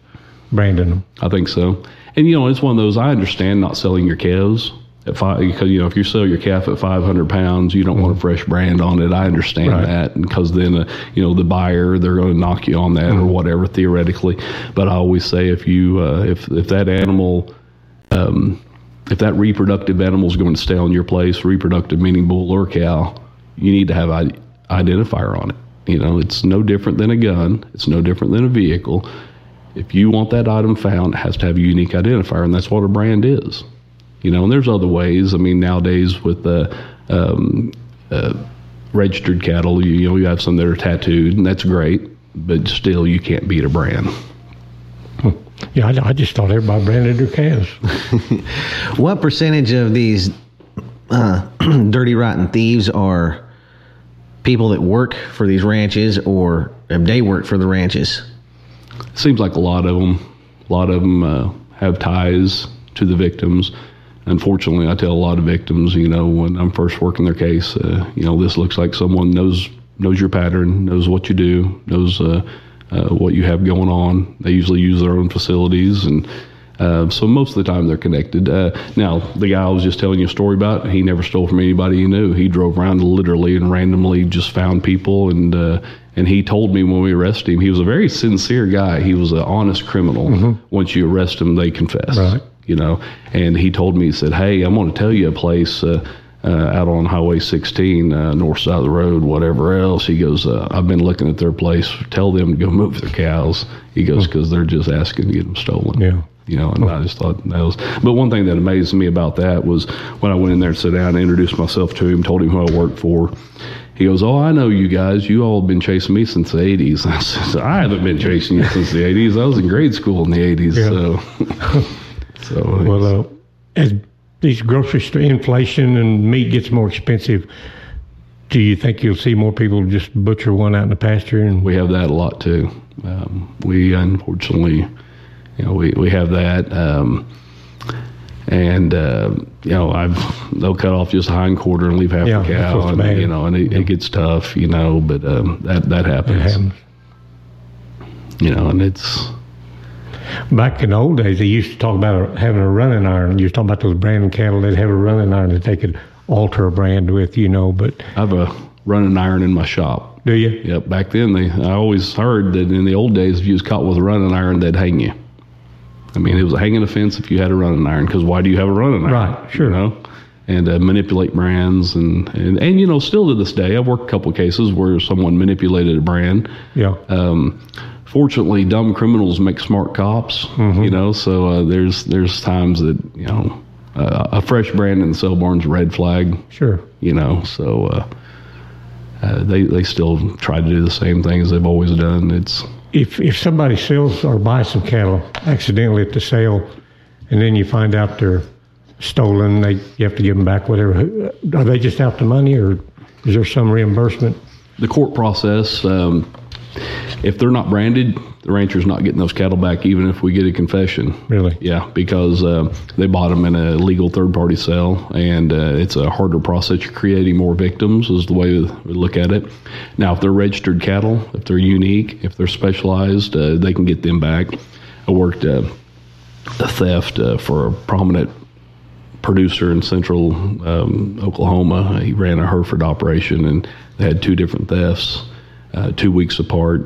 branding them.
I think so. And you know, it's one of those. I understand not selling your calves at five because you know if you sell your calf at 500 pounds, you don't want a fresh brand on it. I understand
Right.
that because then uh, you know the buyer they're going to knock you on that or whatever theoretically. But I always say if you uh, if if that animal um, if that reproductive animal is going to stay on your place, reproductive meaning bull or cow, you need to have I- identifier on it. You know, it's no different than a gun. It's no different than a vehicle. If you want that item found, it has to have a unique identifier, and that's what a brand is. You know, and there's other ways. I mean, nowadays with the um, uh, registered cattle, you, you know, you have some that are tattooed, and that's great. But still, you can't beat a brand.
Yeah, I, I just thought everybody branded their calves.
What percentage of these uh, dirty, rotten thieves are people that work for these ranches or if they work for the ranches?
seems like a lot of them, a lot of them uh, have ties to the victims. Unfortunately, I tell a lot of victims, you know, when I'm first working their case, uh, you know, this looks like someone knows knows your pattern, knows what you do, knows uh, uh, what you have going on. They usually use their own facilities, and uh, so most of the time they're connected. Uh, now, the guy I was just telling you a story about, he never stole from anybody he knew. He drove around literally and randomly just found people, and uh, and he told me when we arrested him, he was a very sincere guy. He was an honest criminal. Once you arrest him, they confess.
Right.
You know, and he told me, he said, "Hey, I'm going to tell you a place." Uh, out on Highway 16, uh, north side of the road, whatever else. He goes, uh, I've been looking at their place. Tell them to go move their cows. He goes, because they're just asking to get them stolen.
Yeah.
You know, and I just thought that was. But one thing that amazed me about that was when I went in there and sat down and introduced myself to him, told him who I worked for. He goes, "Oh, I know you guys. You all have been chasing me since the '80s." I said, "I haven't been chasing you since the '80s. I was in grade school in the '80s."
Yeah.
So, so
Well, uh, as these grocery store inflation and meat gets more expensive, do you think you'll see more people just butcher one out in the pasture? And
we have that a lot too. Um, we unfortunately, you know, we, we have that. Um, and uh, you know, I've they'll cut off just a hind quarter and leave half
Yeah,
the cow, and
bad.
you know, and it, it gets tough, you know. But um, that that happens,
it happens.
you know, and it's
Back in the old days, they used to talk about having a running iron. You was talking about those branding cattle. They'd have a running iron that they could alter a brand with, you know. But
I have a running iron in my shop.
do you?
Yep, back then they I always heard that in the old days if you was caught with a running iron, they'd hang you. I mean, it was a hanging offense if you had a running iron because why do you have a running iron?
Right, sure.
You know, and uh, manipulate brands and, and and you know still to this day I've worked a couple cases where someone manipulated a brand.
Yeah.
Um, fortunately, dumb criminals make smart cops.
Mm-hmm.
You know, so uh, there's there's times that you know uh, a fresh brand in the sale barn's a red flag
sure.
you know so uh, uh, they they still try to do the same things they've always done it's
If if somebody sells or buys some cattle accidentally at the sale, and then you find out they're stolen, they you have to give them back whatever. Are they just out the money, or is there some reimbursement?
the court process um, if they're not branded the rancher's not getting those cattle back even if we get a confession.
Really?
yeah because uh, they bought them in a legal third party sale and uh, it's a harder process. You're creating more victims is the way we look at it. Now if they're registered cattle if they're unique if they're specialized uh, they can get them back. I worked uh, a theft uh, for a prominent producer in central um, Oklahoma. He ran a Hereford operation and they had two different thefts, uh, two weeks apart.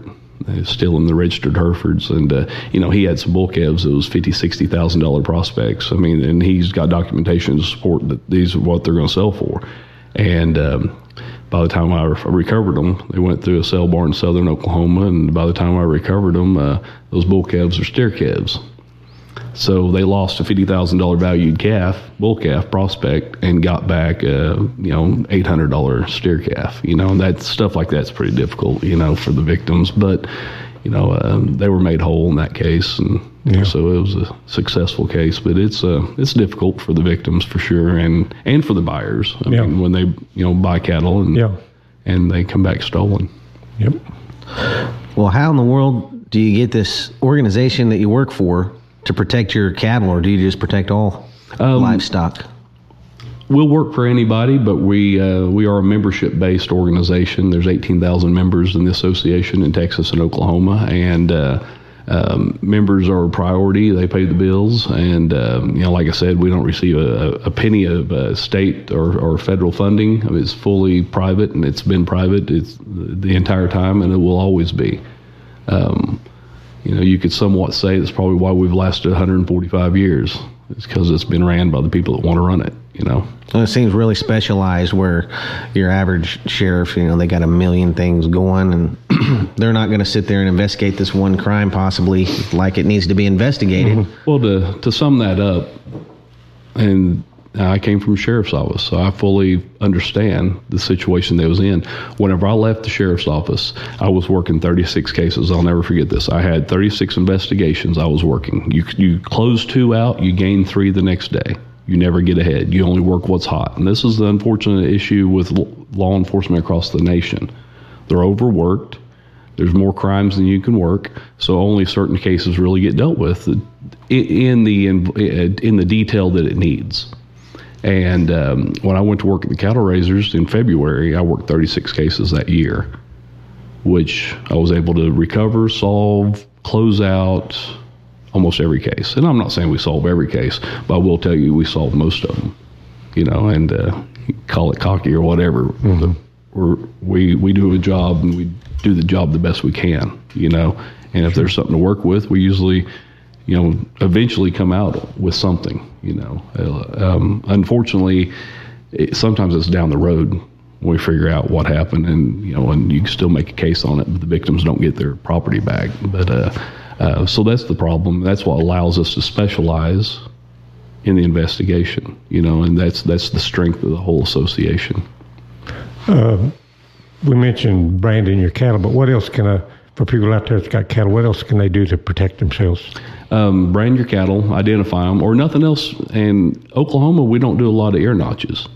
uh, Still in the registered Herefords, and uh, you know he had some bull calves that was fifty, sixty thousand dollar prospects. I mean, and he's got documentation to support that these are what they're going to sell for. And um, by the time I re- recovered them, they went through a sale barn in southern Oklahoma, and by the time I recovered them, uh, those bull calves are steer calves. So they lost a fifty thousand dollar valued calf, bull calf prospect, and got back a you know eight hundred dollar steer calf. You know, and that stuff like that's pretty difficult, you know, for the victims. But you know, um, they were made whole in that case, and
Yeah.
so it was a successful case. But it's uh, it's difficult for the victims for sure, and and for the buyers. I
Yeah.
mean, when they you know buy cattle and
Yeah.
and they come back stolen.
Yep.
Well, how in the world do you get this organization that you work for to protect your cattle, or do you just protect all
Um,
livestock?
We'll work for anybody, but we uh, we are a membership based organization. There's 18,000 members in the association in Texas and Oklahoma, and uh, um, members are a priority. They pay the bills, and um, you know, like I said, we don't receive a, a penny of uh, state or, or federal funding. I mean, it's fully private, and it's been private it's the entire time, and it will always be. Um, you know, you could somewhat say that's probably why we've lasted 145 years. It's because it's been ran by the people that want to run it. You know.
Well, it seems really specialized where your average sheriff, you know, they got a million things going and they're not going to sit there and investigate this one crime possibly like it needs to be investigated. Mm-hmm.
Well, to to sum that up, and I came from sheriff's office, so I fully understand the situation they was in. Whenever I left the sheriff's office, I was working 36 cases. I'll never forget this. I had 36 investigations I was working. You you close two out, you gain three the next day. You never get ahead. You only work what's hot. And this is the unfortunate issue with law enforcement across the nation. They're overworked. There's more crimes than you can work, so only certain cases really get dealt with in, the in, in the detail that it needs. And um, when I went to work at the cattle raisers in February, I worked 36 cases that year, which I was able to recover, solve, close out almost every case. And I'm not saying we solve every case, but I will tell you we solve most of them. You know, and uh, call it cocky or whatever. But we're, we we do a job and we do the job the best we can. You know, and if there's something to work with, we usually you know, eventually come out with something. You know, uh, um, unfortunately, it, sometimes it's down the road when we figure out what happened, and you know, and you can still make a case on it, but the victims don't get their property back. But uh, uh, so that's the problem. That's what allows us to specialize in the investigation. You know, and that's that's the strength of the whole association.
We mentioned branding your cattle, but what else can a for people out there that's got cattle? What else can they do to protect themselves?
Um, brand your cattle, identify them, or nothing else. And Oklahoma, we don't do a lot of ear notches.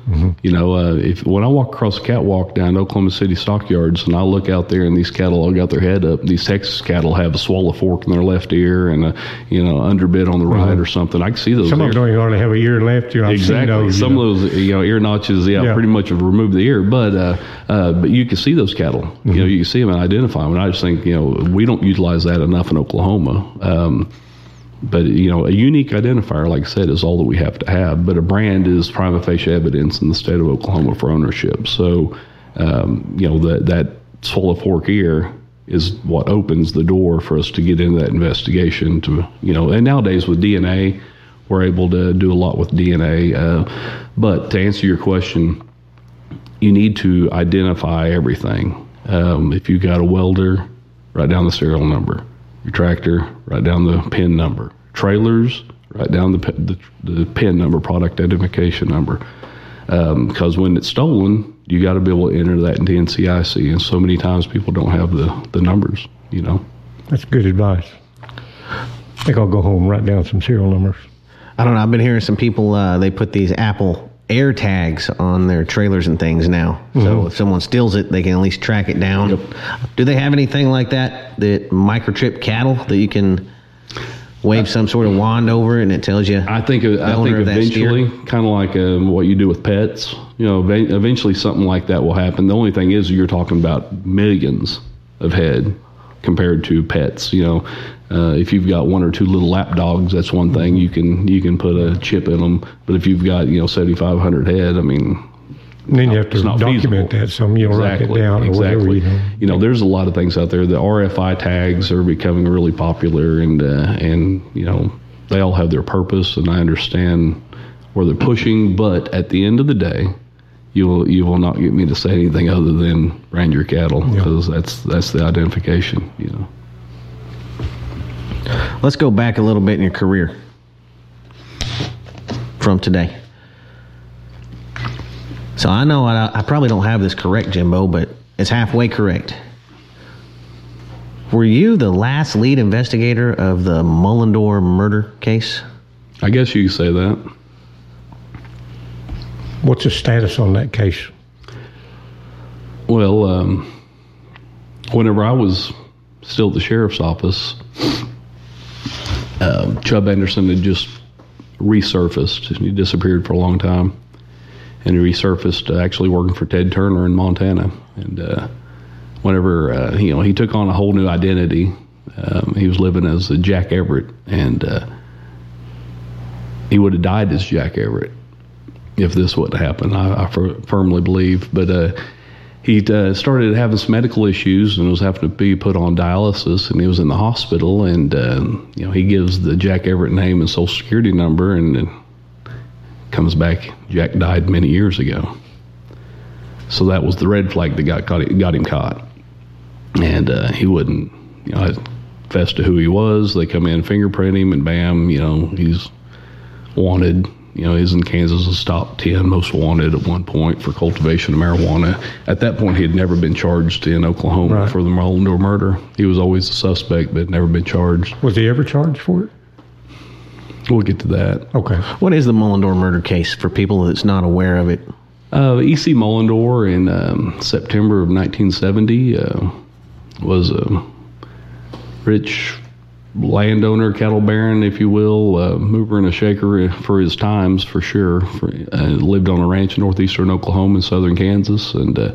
You know, uh, if when I walk across the catwalk down Oklahoma City stockyards, and I look out there, and these cattle all got their head up. These Texas cattle have a swallow fork in their left ear and a you know underbit on the right or something. I can see those.
Some of them don't even hardly have a ear left. You know,
Exactly.
those, you
Some
know.
of those, you know, ear notches, yeah,
Yeah.
pretty much have removed the ear, but uh, uh, but you can see those cattle. You know, you can see them and identify them. And I just think, you know, we don't utilize that enough in Oklahoma. Um, but you know, a unique identifier, like I said, is all that we have to have. But a brand is prima facie evidence in the state of Oklahoma for ownership. So, um, you know, that that swallow fork ear is what opens the door for us to get into that investigation. To you know, and nowadays with DNA, we're able to do a lot with DNA. Uh, but to answer your question, you need to identify everything. Um, if you got a welder, write down the serial number. Your tractor, write down the PIN number. Trailers, write down the, the, the PIN number, product identification number. Because when it's stolen, you got to be able to enter that into NCIC. And so many times people don't have the, the numbers, you know.
That's good advice. I think I'll go home and write down some serial numbers.
I don't know. I've been hearing some people, uh, they put these Apple air tags on their trailers and things now. So if someone steals it, they can at least track it down. Do they have anything like that that microchip cattle that you can wave some sort of wand over and it tells you?
I think I think eventually, kind of like um, what you do with pets, you know, ev- eventually something like that will happen. The only thing is you're talking about millions of head compared to pets. You know, uh, if you've got one or two little lap dogs, that's one thing you can you can put a chip in them. But if you've got you know 7,500 head, I mean,
And then you have to document
feasible.
that. Some you'll write it down or whatever. You know.
You know, there's a lot of things out there. The RFI tags are becoming really popular, and uh, and you know they all have their purpose, and I understand where they're pushing. But at the end of the day, you will you will not get me to say anything other than brand your cattle because that's that's the identification. You know.
Let's go back a little bit in your career from today. So I know I, I probably don't have this correct, Jimbo, but it's halfway correct. Were you the last lead investigator of the Mullendore murder case?
I guess you could say that.
What's the status on that case?
Well, um, whenever I was still at the sheriff's office, um, Chubb Anderson had just resurfaced. He disappeared for a long time, and he resurfaced uh, actually working for Ted Turner in Montana. And uh, whenever uh, you know he took on a whole new identity, um, he was living as Jack Everett, and uh, he would have died as Jack Everett if this wouldn't happen. I, I fir- firmly believe, but. Uh, he uh, started having some medical issues and was having to be put on dialysis and he was in the hospital and uh, you know he gives the jack everett name and social security number and, and comes back jack died many years ago so that was the red flag that got, got, got him caught and uh, he wouldn't you know confess to who he was they come in fingerprint him and bam you know he's wanted you know, he's in Kansas as top 10 most wanted at one point for cultivation of marijuana. At that point, he had never been charged in Oklahoma
Right.
for the Mullendore murder. He was always a suspect, but never been charged.
Was he ever charged for it?
We'll get to that.
Okay.
What is the Mullendore murder case for people that's not aware of it?
Uh, E.C. Mullendore in um, September of 1970 uh, was a rich landowner, cattle baron, if you will, uh, mover and a shaker for his times, for sure. For, uh, lived on a ranch in northeastern Oklahoma and southern Kansas, and uh,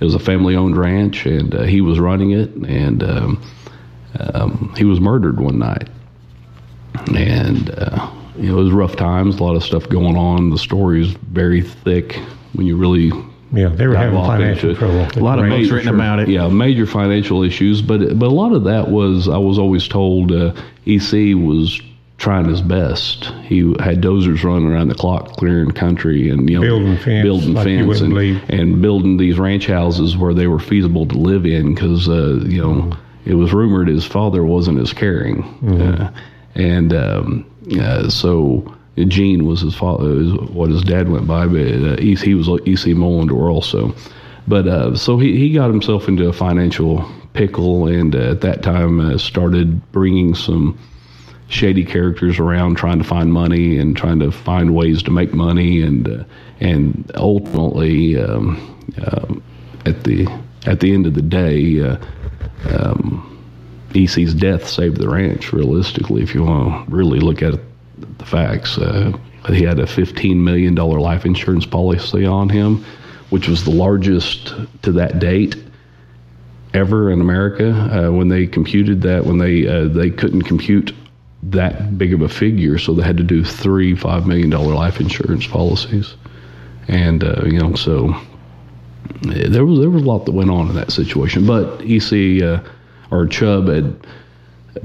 it was a family-owned ranch, and uh, he was running it, and um, um, he was murdered one night, and uh, you know it was rough times, a lot of stuff going on. The story is very thick when you really
Yeah, they were having financial
into
trouble.
A lot of books
Major-
written about it.
Yeah, major financial issues, but but a lot of that was I was always told uh, EC was trying his best. He had dozers running around the clock, clearing country, and you know
Building fence
building
like
fence, and, and building these ranch houses where they were feasible to live in because uh, you know it was rumored his father wasn't as caring,
Mm-hmm.
uh, and um, uh, so. Gene was his father, is what his dad went by, but uh, EC, he was EC Mullendore also. But uh, so he, he got himself into a financial pickle, and uh, at that time uh, started bringing some shady characters around, trying to find money and trying to find ways to make money, and uh, and ultimately um, at the at the end of the day. Uh, um, EC's death saved the ranch. Realistically, if you want to really look at the facts, uh, he had a $15 million life insurance policy on him, which was the largest to that date ever in America. Uh, when they computed that, when they uh, they couldn't compute that big of a figure, so they had to do three five million dollar life insurance policies, and uh, you know so there was there was a lot that went on in that situation. But EC uh, or Chubb had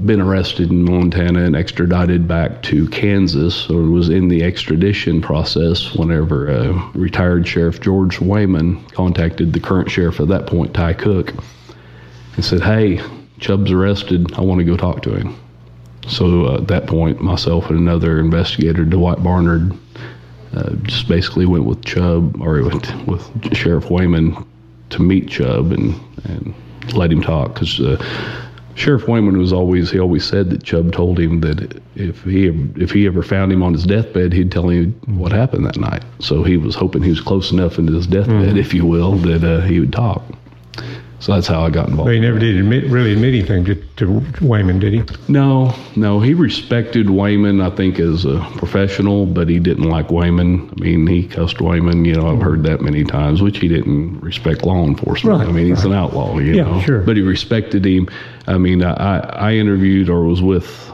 been arrested in Montana and extradited back to Kansas, or was in the extradition process whenever uh, retired Sheriff George Wayman contacted the current sheriff at that point, Ty Cook, and said, "Hey, Chubb's arrested. I want to go talk to him." So uh, at that point, myself and another investigator, Dwight Barnard, uh, just basically went with Chubb or with, with Sheriff Wayman to meet Chubb and, and let him talk because uh, Sheriff Wayman was always he always said that Chubb told him that if he if he ever found him on his deathbed, he'd tell him what happened that night. So he was hoping he was close enough into his deathbed, if you will, that uh, he would talk. So that's how I got involved.
But he never did admit, really admit anything to, to Wayman, did he?
No, no, he respected Wayman, I think, as a professional, but he didn't like Wayman. I mean, he cussed Wayman. You know, I've heard that many times, which he didn't respect law enforcement.
Right,
I mean, he's an outlaw. You
Yeah,
know,
sure.
But he respected him. I mean, I I interviewed or was with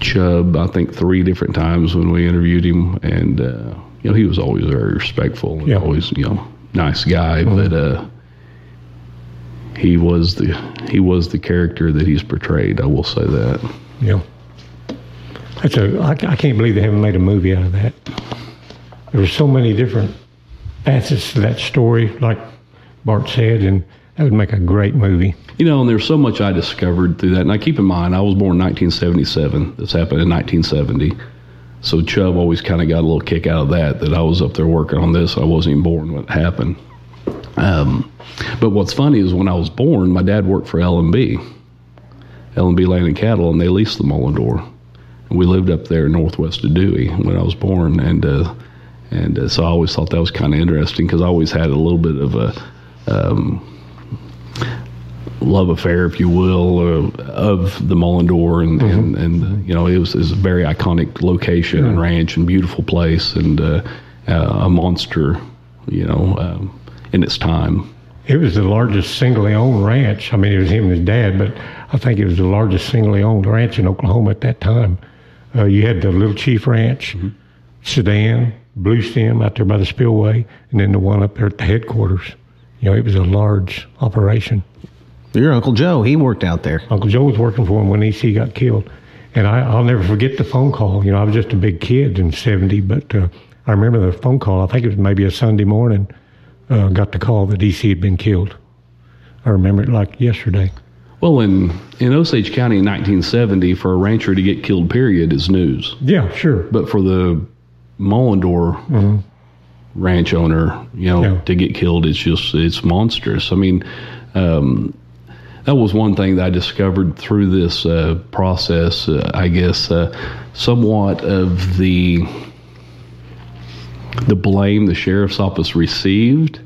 Chubb, I think, three different times when we interviewed him, and uh, you know, he was always very respectful and
Yeah. Mm-hmm.
always, you know, nice guy, but. uh he was the he was the character that he's portrayed. I will say that.
Yeah. That's a. I, I can't believe they haven't made a movie out of that. There were so many different facets to that story, like Bart said, and that would make a great movie.
You know, and there's so much I discovered through that. And I keep in mind, I was born in 1977. This happened in 1970. So Chubb always kind of got a little kick out of that, that I was up there working on this. I wasn't even born when it happened. Um, but what's funny is when I was born, my dad worked for L&B, L&B Land and Cattle, and they leased the Mullendore. And we lived up there northwest of Dewey when I was born. And, uh, and uh, so I always thought that was kind of interesting because I always had a little bit of a, um, love affair, if you will, uh, of the Mullendore, and, and and you know it was, it was a very iconic location and ranch and beautiful place and uh, uh, a monster, you know, um, in its time.
It was the largest singly owned ranch. I mean, it was him and his dad, but I think it was the largest singly owned ranch in Oklahoma at that time. Uh, you had the Little Chief Ranch, Sedan, Blue Stem out there by the spillway, and then the one up there at the headquarters. You know, it was a large operation.
Your Uncle Joe, he worked out there.
Uncle Joe was working for him when EC got killed. And I, I'll never forget the phone call. You know, I was just a big kid in 70, but uh, I remember the phone call. I think it was maybe a Sunday morning. Uh, got the call that EC had been killed. I remember it like yesterday.
Well, in in Osage County in 1970, for a rancher to get killed, period, is news.
Yeah, sure.
But for the Mullendore ranch owner, you know,
Yeah.
to get killed, it's just it's monstrous. I mean, um, that was one thing that I discovered through this uh, process. Uh, I guess uh, somewhat of the the blame the sheriff's office received,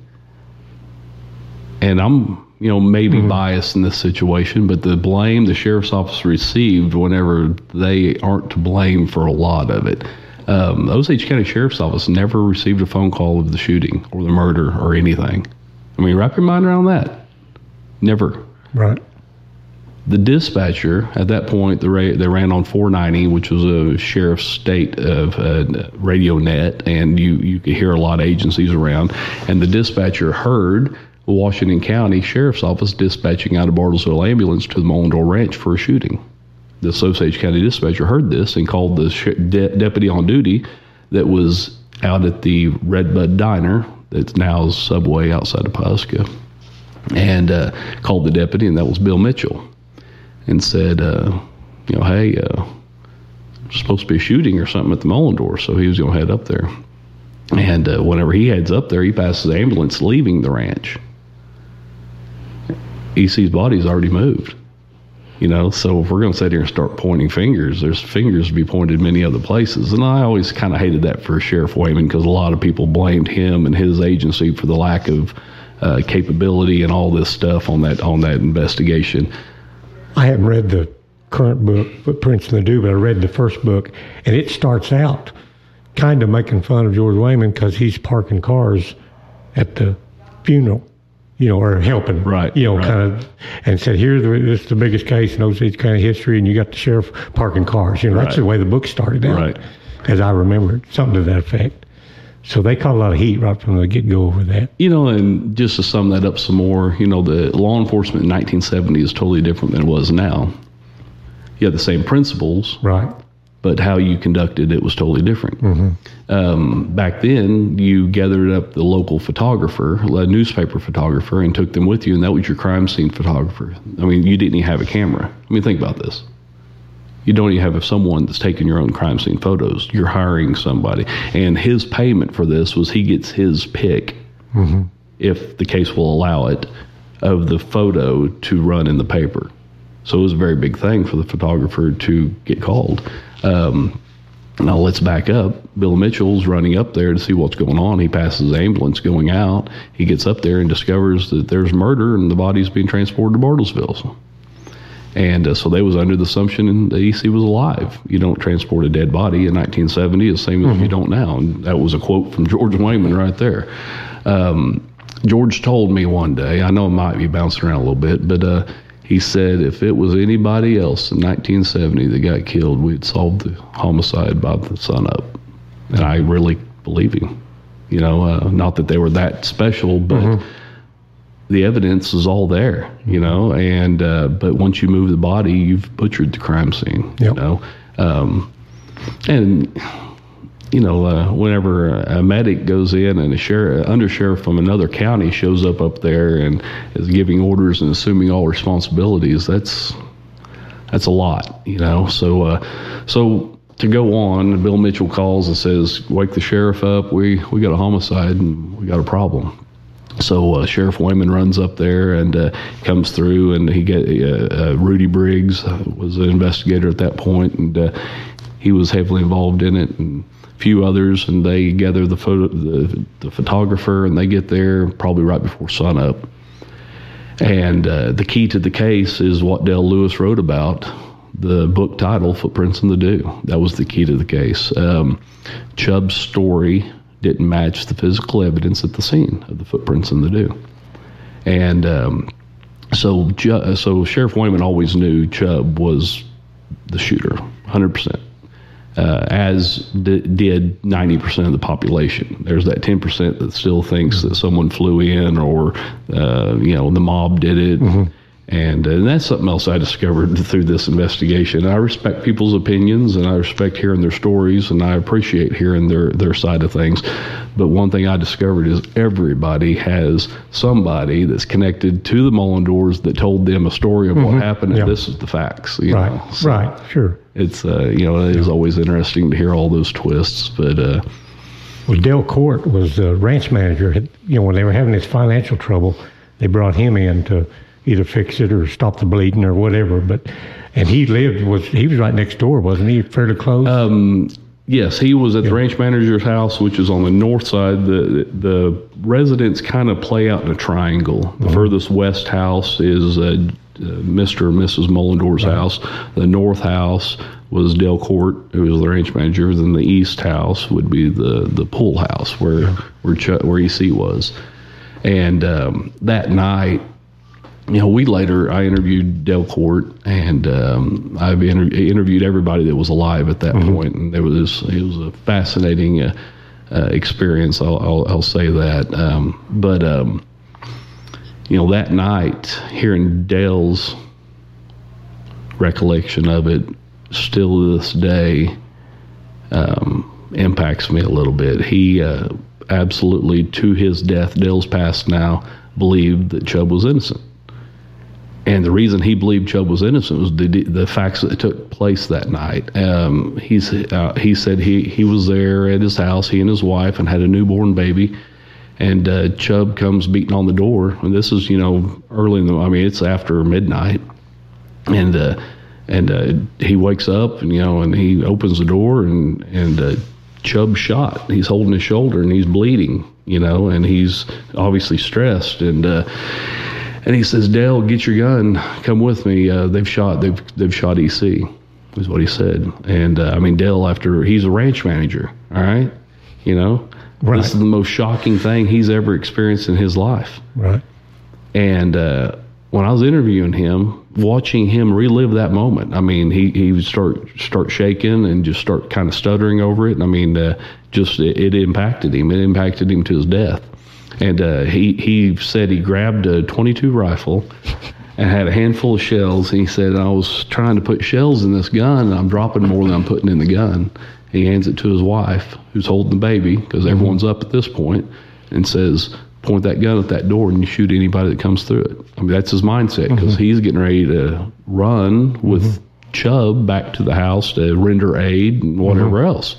and I'm you know maybe biased in this situation, but the blame the sheriff's office received whenever they aren't to blame for a lot of it. Um, the Osage County Sheriff's Office never received a phone call of the shooting or the murder or anything. I mean, wrap your mind around that. Never.
Right.
The dispatcher at that point, the ra- they ran on 490, which was a sheriff's state of uh, radio net, and you you could hear a lot of agencies around. And the dispatcher heard Washington County Sheriff's Office dispatching out a Bartlesville ambulance to the Mullendore Ranch for a shooting. The Osage County dispatcher heard this and called the sh- de- deputy on duty that was out at the Redbud Diner, that's now Subway outside of Pawhuska, and uh, called the deputy, and that was Bill Mitchell and said, uh, you know, hey, uh, supposed to be a shooting or something at the Mullendore, so he was going to head up there. And uh, whenever he heads up there, he passes the ambulance leaving the ranch. EC's body's already moved. You know, so if we're going to sit here and start pointing fingers, there's fingers to be pointed many other places. And I always kind of hated that for Sheriff Wayman because a lot of people blamed him and his agency for the lack of uh, capability and all this stuff on that on that investigation.
I haven't read the current book, Footprints in the Dew, but I read the first book, and it starts out kind of making fun of George Wayman because he's parking cars at the funeral, you know, or helping,
Right,
You know,
right.
kind of, and said, "Here's the, this is the biggest case in Osage County history," and you got the sheriff parking cars. You know, that's the way the book started out,
Right.
as I remember it, something to that effect. So they caught a lot of heat right from the get go over that.
You know, and just to sum that up some more, you know, the law enforcement in 1970 is totally different than it was now. You have the same principles,
Right.
but how you conducted it was totally different. Um, back then, you gathered up the local photographer, a newspaper photographer, and took them with you, and that was your crime scene photographer. I mean, you didn't even have a camera. I mean, think about this. You don't even have someone that's taking your own crime scene photos. You're hiring somebody, and his payment for this was he gets his pick, if the case will allow it, of the photo to run in the paper. So it was a very big thing for the photographer to get called. Um, now let's back up. Bill Mitchell's running up there to see what's going on. He passes the ambulance going out. He gets up there and discovers that there's murder and the body's being transported to Bartlesville. And uh, so they was under the assumption the EC was alive. You don't transport a dead body in 1970, the same as you don't now. And that was a quote from George Wayman right there. Um, George told me one day, I know it might be bouncing around a little bit, but uh, he said if it was anybody else in 1970 that got killed, we'd solved the homicide by the sun up. And I really believe him. You know, uh, not that they were that special, but the evidence is all there, you know. And uh, but once you move the body, you've butchered the crime scene, you know. Um, and you know, uh, whenever a medic goes in and a sheriff, under sheriff from another county shows up up there and is giving orders and assuming all responsibilities, that's that's a lot, you know. So, uh, so to go on, Bill Mitchell calls and says, "Wake the sheriff up. We we got a homicide and we got a problem." So uh, Sheriff Wayman runs up there and uh, comes through, and he get uh, uh, Rudy Briggs was an investigator at that point, and uh, he was heavily involved in it, and a few others, and they gather the photo, the, the photographer, and they get there probably right before sunup. And uh, the key to the case is what Dale Lewis wrote about the book title, Footprints in the Dew. That was the key to the case. Um, Chubb's story didn't match the physical evidence at the scene of the footprints in the dew. And um, so, so Sheriff Wayman always knew Chubb was the shooter, 100%. Uh, as d- did 90% of the population. There's that 10% that still thinks that someone flew in or, uh, you know, the mob did it. Mm-hmm. And, uh, and that's something else I discovered through this investigation. I respect people's opinions and I respect hearing their stories and I appreciate hearing their, their side of things. But one thing I discovered is everybody has somebody that's connected to the Mullendores that told them a story of mm-hmm. what happened, and this is the facts.
right,
so
right, sure.
It's uh, you know it is always interesting to hear all those twists, but. Uh,
well, Dale Court was the ranch manager. You know, when they were having this financial trouble, they brought him in to either fix it or stop the bleeding or whatever. But and he lived was he was right next door, wasn't he? Fairly close.
Um, yes, he was at yeah. the ranch manager's house, which is on the north side. The the residents kind of play out in a triangle. The mm-hmm. furthest west house is uh, uh, Mr. and Mrs. Mullendore's right. house. The north house was Dale Court, who was the ranch manager. Then the east house would be the the pool house where yeah. where Ch- where EC was. And um, that night, you know, we later I interviewed Dale Court, and um, I've inter- interviewed everybody that was alive at that mm-hmm. point, and it was it was a fascinating uh, uh, experience. I'll, I'll, I'll say that, um, but um, you know, that night hearing Dale's recollection of it, still to this day, um, impacts me a little bit. He uh, absolutely, to his death, Dale's passed now, believed that Chubb was innocent and the reason he believed Chubb was innocent was the the facts that took place that night. Um, he's uh, he said he he was there at his house, he and his wife, and had a newborn baby. And uh, Chubb comes beating on the door, and this is you know early in the. I mean, it's after midnight, and uh, and uh, he wakes up, and you know, and he opens the door, and and uh, Chubb shot. He's holding his shoulder, and he's bleeding, you know, and he's obviously stressed, and uh, and he says, Dale, get your gun, come with me. Uh, they've shot, they've they've shot EC, is what he said. And uh, I mean, Dale, after he's a ranch manager, all right, you know, right. this is the most shocking thing he's ever experienced in his life.
Right.
And uh, when I was interviewing him, watching him relive that moment, I mean, he he would start start shaking and just start kind of stuttering over it. And I mean, uh, just it, it impacted him. It impacted him to his death. And uh, he, he said he grabbed a 22 rifle and had a handful of shells. And he said, I was trying to put shells in this gun, and I'm dropping more than I'm putting in the gun. He hands it to his wife, who's holding the baby, because mm-hmm. everyone's up at this point, and says, Point that gun at that door and you shoot anybody that comes through it. I mean, that's his mindset, because mm-hmm. he's getting ready to run with mm-hmm. Chubb back to the house to render aid and whatever mm-hmm. else.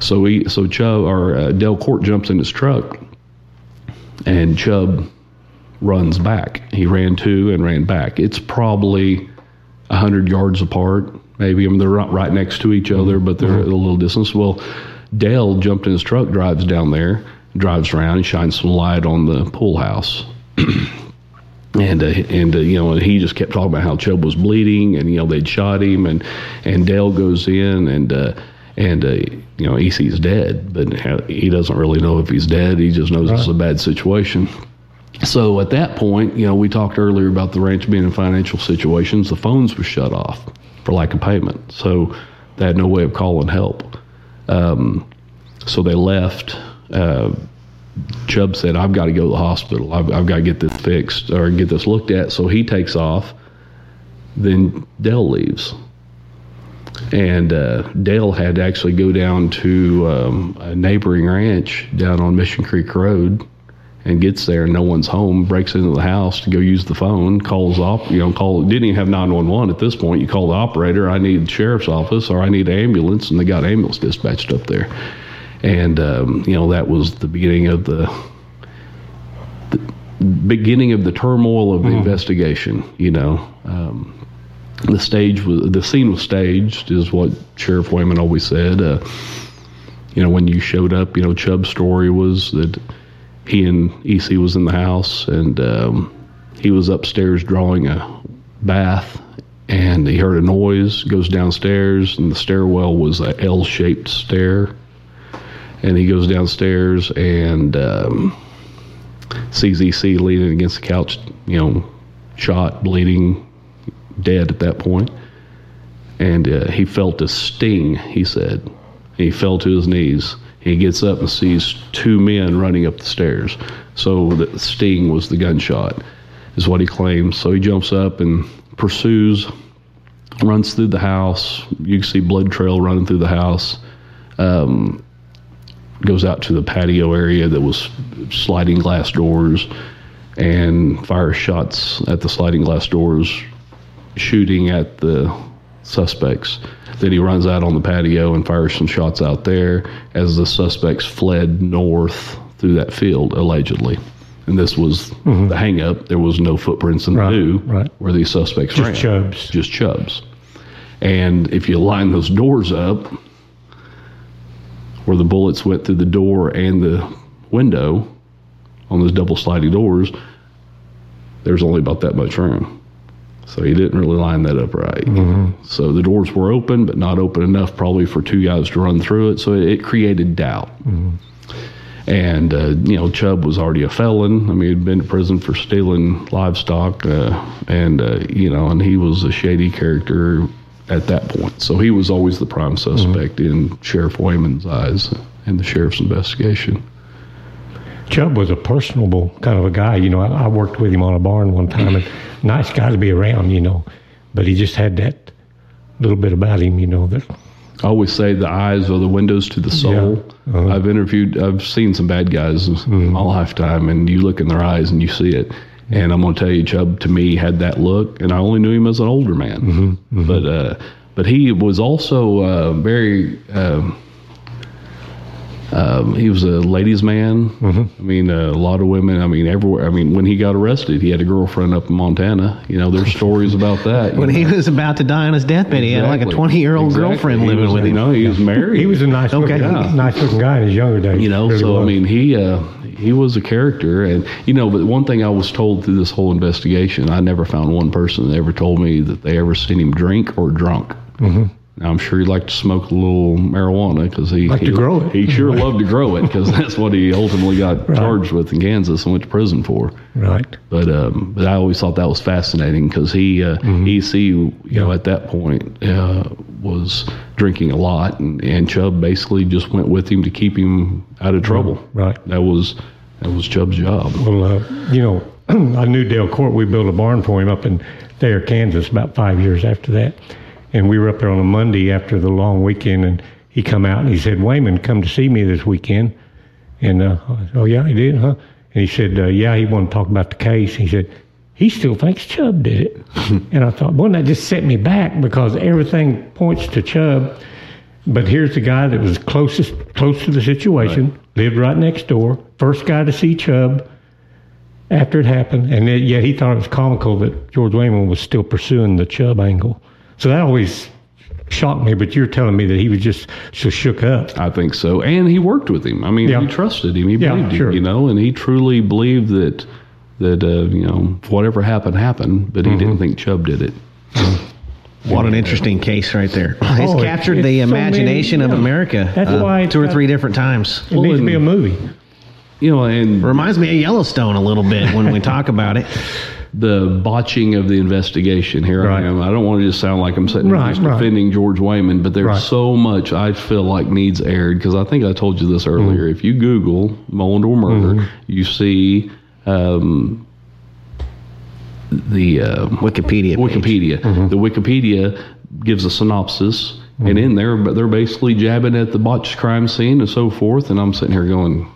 So he, so Chubb or uh, Dale Court jumps in his truck and Chubb runs back. He ran to and ran back. It's probably a hundred yards apart. Maybe I mean they're not right next to each other, but they're mm-hmm. a little distance. Well, Dale jumped in his truck, drives down there, drives around, and shines some light on the pool house. and uh, and uh, you know he just kept talking about how Chubb was bleeding, and you know they'd shot him, and and Dale goes in and. Uh, and uh, you know EC's dead, but he doesn't really know if he's dead. He just knows right. it's a bad situation. So at that point, you know, we talked earlier about the ranch being in financial situations. The phones were shut off for lack of payment, so they had no way of calling help. Um, so they left. Uh, Chubb said, "I've got to go to the hospital. I've, I've got to get this fixed or get this looked at." So he takes off. Then Dale leaves and uh, Dale had to actually go down to um, a neighboring ranch down on Mission Creek Road and gets there and no one's home, breaks into the house to go use the phone, calls op, you know, call, didn't even have 911 at this point. You call the operator, I need the sheriff's office or I need an ambulance, and they got ambulance dispatched up there. And, um, you know, that was the beginning of the, the beginning of the turmoil of the mm. investigation, you know. Um, the stage was the scene was staged, is what Sheriff Wayman always said. Uh, you know, when you showed up, you know, Chubb's story was that he and EC was in the house and um, he was upstairs drawing a bath and he heard a noise, goes downstairs, and the stairwell was a L shaped stair. And he goes downstairs and um, sees EC leaning against the couch, you know, shot, bleeding, dead at that point. And uh, he felt a sting, he said. He fell to his knees. He gets up and sees two men running up the stairs. So the sting was the gunshot, is what he claims. So he jumps up and pursues, runs through the house. You can see blood trail running through the house. Um, goes out to the patio area that was sliding glass doors and fires shots at the sliding glass doors, shooting at the suspects. Then he runs out on the patio and fires some shots out there as the suspects fled north through that field, allegedly. And this was mm-hmm. the hang up. There was no footprints in the
Right,
dew
right.
where these suspects
Just
ran.
chubs.
Just chubs. And if you line those doors up, where the bullets went through the door and the window on those double sliding doors, there's only about that much room. So he didn't really line that up right. So the doors were open, but not open enough probably for two guys to run through it. So it, created doubt. And, uh, you know, Chubb was already a felon. I mean, he'd been to prison for stealing livestock. Uh, and, uh, you know, and he was a shady character at that point. So he was always the prime suspect in Sheriff Wayman's eyes in the sheriff's investigation.
Chubb was a personable kind of a guy. You know, I, I worked with him on a barn one time, and nice guy to be around. You know, but he just had that little bit about him. You know that.
I always say the eyes are the windows to the soul.
Yeah. Uh-huh.
I've interviewed, I've seen some bad guys in my lifetime, and you look in their eyes and you see it. And I'm going to tell you, Chubb to me had that look, and I only knew him as an older man. But uh, but he was also uh, very. Um, um, he was a ladies' man. I mean, uh, a lot of women. I mean, everywhere. I mean, when he got arrested, he had a girlfriend up in Montana. You know, there's stories about that.
When
know.
he was about to die on his deathbed, he had like a 20 year old
Exactly.
girlfriend
He
living
was-
with him.
No, he was married.
He was a nice,
Okay.
looking,
Yeah.
nice looking guy in his younger days.
you know
Really
so i mean he uh he was a character and you know but one thing i was told through this whole investigation i never found one person that ever told me that they ever seen him drink or drunk mm-hmm. Now i'm sure he liked to smoke a little marijuana because he
Liked
he,
to grow it.
he sure loved to grow it because that's what he ultimately got charged with in kansas and went to prison for
right.
but um, but I always thought that was fascinating because he uh, EC you know at that point uh, was drinking a lot and, and Chubb basically just went with him to keep him out of trouble.
Right.
That was that was Chubb's job.
Well, uh, you know, I knew Dale Cotter. We built a barn for him up in Thayer, Kansas, about five years after that. And we were up there on a Monday after the long weekend, and he come out and he said, "Wayman, come to see me this weekend." And uh, I said, oh yeah, he did, huh? And he said, uh, yeah, he wanted to talk about the case. He said, he still thinks Chubb did it. and I thought, boy, that just set me back because everything points to Chubb. But here's the guy that was closest, close to the situation, lived right next door, first guy to see Chubb after it happened, and yet he thought it was comical that George Wayman was still pursuing the Chubb angle. So that always shocked me. But you're telling me that he was just so shook up.
I think so, and he worked with him. I mean,
Yeah.
he trusted him. He
Yeah,
believed
sure.
him, you know, and he truly believed that that uh, you know whatever happened happened, but he
Mm-hmm.
didn't think Chubb did it.
What an interesting case right there. He's
Oh,
captured
it's
the
so many-
imagination of. America
That's
uh,
why
two or three different times.
It needs to be a movie.
You know, and
Reminds me of Yellowstone a little bit when we talk about it.
the botching of the investigation. Here
Right.
I am. I don't want to just sound like I'm sitting here
Right,
just
right.
defending George Wayman, but there's
Right.
so much I feel like needs aired because I think I told you this earlier. If you Google Mullendore murder,
Mm-hmm.
you see um, the uh,
Wikipedia. page.
Wikipedia.
Mm-hmm.
The Wikipedia gives a synopsis, and in there, but they're basically jabbing at the botched crime scene and so forth. And I'm sitting here going,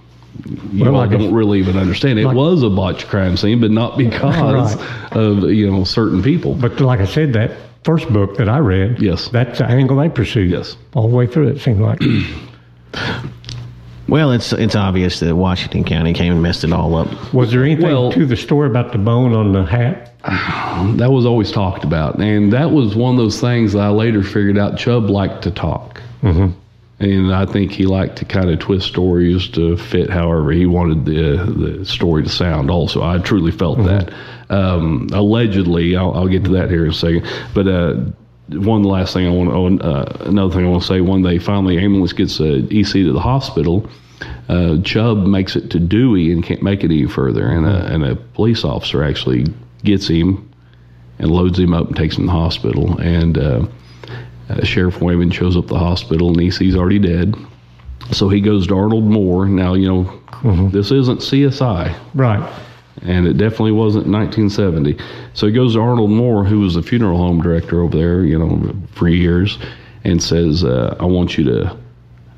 you
Well,
all
like
don't really even understand. It
like-
was a botched crime scene, but not because
Right.
of you know certain people.
But like I said, that first book that I read,
Yes.
that's the angle they pursued.
Yes.
all the way through. It seemed like.
Well, it's it's obvious that Washington County came and messed it all up.
Was there anything
Well-
to the story about the bone on the hat?
That was always talked about, and that was one of those things that I later figured out. Chubb liked to talk. Mm-hmm. And I think he liked to kind of twist stories to fit however he wanted the the story to sound. Also, I truly felt that. Um, allegedly, I'll, I'll get to that here in a second. But uh, one last thing I want, uh, another thing I want to say. When they finally ambulance gets uh, EC to the hospital, uh, Chubb makes it to Dewey and can't make it any further, and a, and a police officer actually gets him and loads him up and takes him to the hospital. And uh, uh, Sheriff Wayman shows up at the hospital, and EC's already dead. So he goes to Arnold Moore. Now, you know, this isn't CSI,
Right.
and it definitely wasn't 1970. So he goes to Arnold Moore, who was the funeral home director over there, you know, for years, and says, uh, "I want you to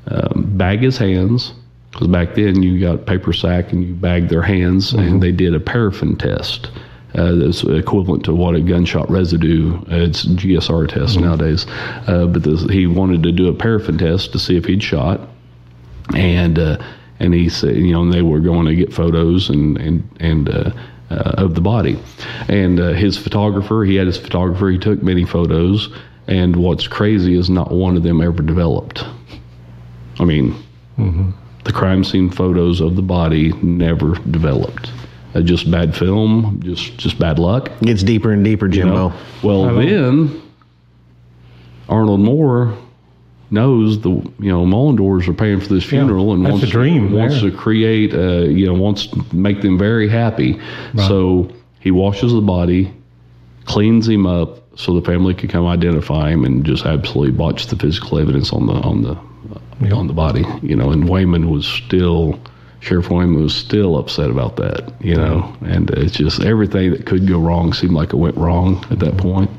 um, bag his hands." Because back then you got paper sack and you bagged their hands, and they did a paraffin test. Uh, that's equivalent to what a gunshot residue. Uh, it's GSR test nowadays, uh, but this, he wanted to do a paraffin test to see if he'd shot and uh, and he said, you know, and they were going to get photos and and and uh, uh, of the body, and uh, his photographer, he had his photographer, he took many photos, and what's crazy is not one of them ever developed. I mean, the crime scene photos of the body never developed. Uh, just bad film, just just bad luck.
Gets deeper and deeper,
you
Jimbo.
know? Well, then Arnold Moore knows the you know Mullendores are paying for this funeral and
that's
wants
a dream
wants to create uh, you know wants to make them very happy. So he washes the body, cleans him up so the family could come identify him, and just absolutely botch the physical evidence on the on the
Yeah.
on the body. You know, and Wayman was still. Sheriff Wayman was still upset about that, you know, and it's just everything that could go wrong seemed like it went wrong at that point.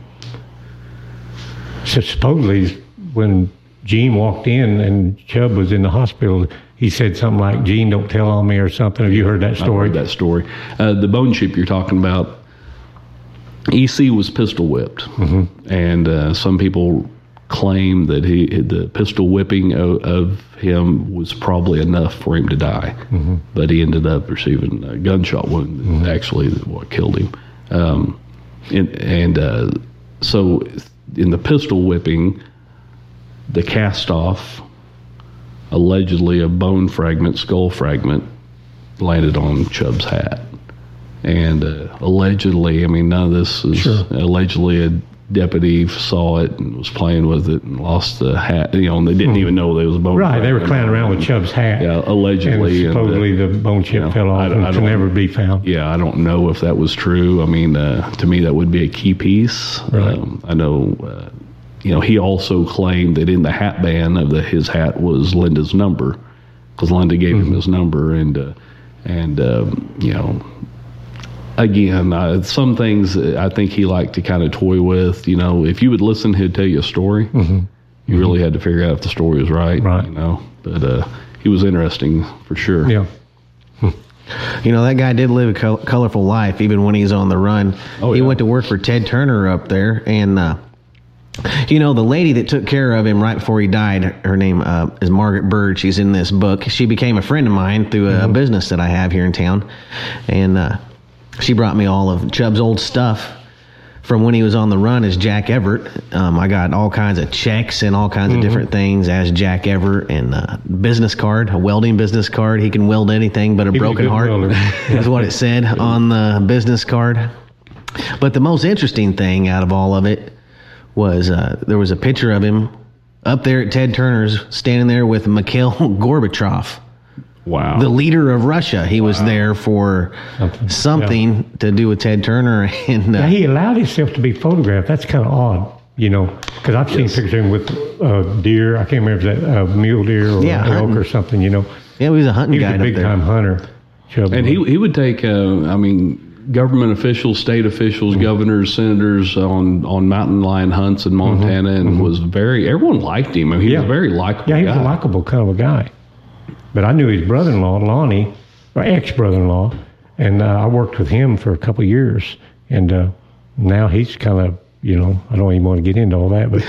So supposedly, when Gene walked in and Chubb was in the hospital, he said something like, "Gene, don't tell on me" or something. Have you heard that story?
Heard that story. Uh, the bone chip you're talking about, EC was pistol whipped, and uh, some people claim that he the pistol whipping of, of him was probably enough for him to die, but he ended up receiving a gunshot wound. Actually, what killed him, um, and, and uh, so in the pistol whipping, the cast off, allegedly a bone fragment, skull fragment, landed on Chubb's hat. And uh, allegedly, I mean, none of this is
Sure.
allegedly a deputy saw it and was playing with it and lost the hat. You know, and they didn't even know there was a bone.
Hmm. right, they were clowning around with Chubb's hat.
Yeah,
And
allegedly. and, uh,
supposedly the bone chip
know,
fell off
I
and can never be found.
yeah, I don't know if that was true. I mean, uh, to me, that would be a key piece.
Right.
Um, I know, uh, you know, he also claimed that in the hat band of the, his hat was Linda's number, because Linda gave
Mm-hmm.
him his number, and uh, and um, you know, again, uh, some things I think he liked to kind of toy with. You know, if you would listen, he'd tell you a story. You really had to figure out if the story was right.
Mm-hmm. Right.
You know, but uh, he was interesting for sure.
Yeah.
You know, that guy did live a col- colorful life even when he's on the run.
Oh,
he
yeah.
went to work for Ted Turner up there. And, uh, you know, the lady that took care of him right before he died, her name uh, is Margaret Bird. She's in this book. She became a friend of mine through a business that I have here in town. And uh, she brought me all of Chubb's old stuff from when he was on the run as Jack Everett. Um, I got all kinds of checks and all kinds of different things as Jack Everett and a business card, a welding business card. He can weld anything but a
He a
broken
good
heart. is what it said on the business card. But the most interesting thing out of all of it was uh, there was a picture of him up there at Ted Turner's standing there with Mikhail Gorbachev,
Wow.
the leader of Russia. He was there for
Something.
something to do with Ted Turner. And uh,
Yeah, he allowed himself to be photographed. That's kind of odd, you know, because I've seen pictures of him with uh, deer. I can't remember if that uh, mule deer or
Yeah,
elk
hunting.
or something, you know.
yeah, he was a hunting
He was
guide
a big time hunter. Chubb
And he he would take, uh, I mean, government officials, state officials,
Mm-hmm.
governors, senators on on mountain lion hunts in Montana, and was very. Everyone liked him. I mean, he was
Mm-hmm. Yeah.
a very likable
Yeah, he was
guy.
a likable kind of a guy. But I knew his brother-in-law, Lonnie, or ex-brother-in-law, and uh, I worked with him for a couple years. And uh, now he's kind of, you know, I don't even want to get into all that, but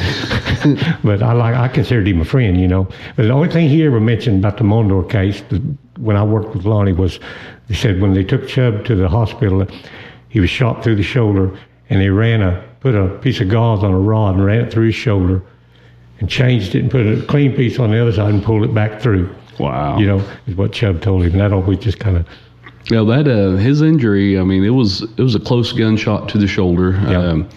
but I like I considered him a friend, you know. But the only thing he ever mentioned about the Mullendore case, the, when I worked with Lonnie, was they said when they took Chubb to the hospital, he was shot through the shoulder, and they ran a put a piece of gauze on a rod and ran it through his shoulder and changed it and put a clean piece on the other side and pulled it back through.
Wow.
You know, is what Chubb told him. That always just kind of
Yeah, that uh, his injury. I mean, it was it was a close gunshot to the shoulder.
Yeah.
Um,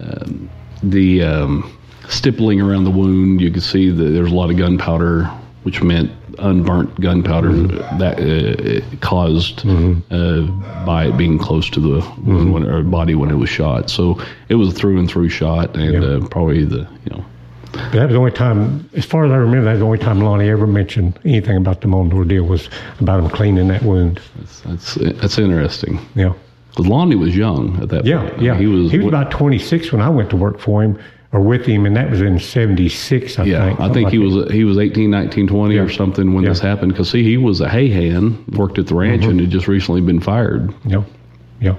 um, the um, stippling around the wound, you could see that there's a lot of gunpowder, which meant unburnt gunpowder that uh, caused uh, by it being close to the wound when, body when it was shot. So it was a through and through shot, and
Yeah.
uh, probably the you know
that was the only time, as far as I remember, that was the only time Lonnie ever mentioned anything about the Mullendore deal was about him cleaning that wound.
that's that's, that's interesting.
Yeah.
Because Lonnie was young at that
Yeah,
point. I mean,
yeah.
he was.
he was about 26 when I went to work for him or with him, and that was in 76, I
Yeah,
think.
I think he
something
was he was 18, 19, 20 or something when this happened. Because see, he was a hay hand, worked at the ranch,
Mm-hmm.
and had just recently been fired.
like. Yeah, yeah.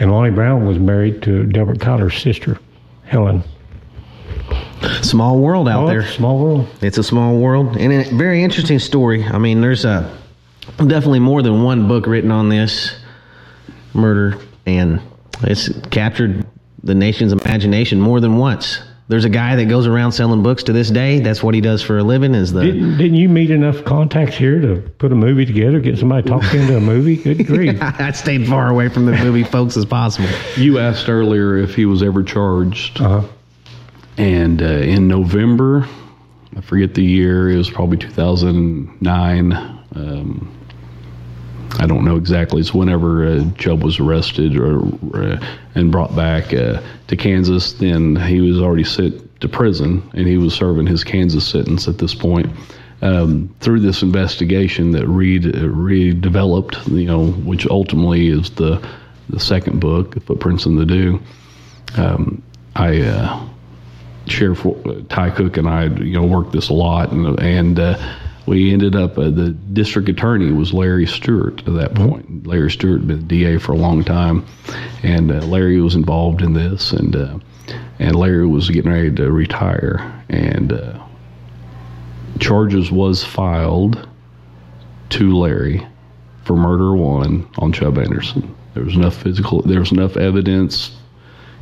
And Lonnie Brown was married to Delbert Cotter's sister, Helen.
Small world out
Oh,
there.
Small world.
It's a small world and a very interesting story. I mean, there's a definitely more than one book written on this murder, and it's captured the nation's imagination more than once. There's a guy that goes around selling books to this day. That's what he does for a living. Is the
Didn't, didn't you meet enough contacts here to put a movie together, get somebody talked into a movie? Good grief.
I stayed far away from the movie folks as possible.
You asked earlier if he was ever charged,
Uh-huh.
And uh, in November, I forget the year. It was probably two thousand nine. Um, I don't know exactly. It's whenever uh, Chubb was arrested or uh, and brought back uh, to Kansas. Then he was already sent to prison, and he was serving his Kansas sentence at this point. Um, through this investigation that Reed uh, redeveloped, you know, which ultimately is the the second book, Footprints in the Dew. Um, I uh, Sheriff uh, Ty Cook and I, you know, worked this a lot, and and uh, we ended up. Uh, the district attorney was Larry Stewart at that point. Larry Stewart had been DA for a long time, and uh, Larry was involved in this, and uh, and Larry was getting ready to retire, and uh, charges was filed to Larry for murder one on Chubb Anderson. There was enough physical. There was enough evidence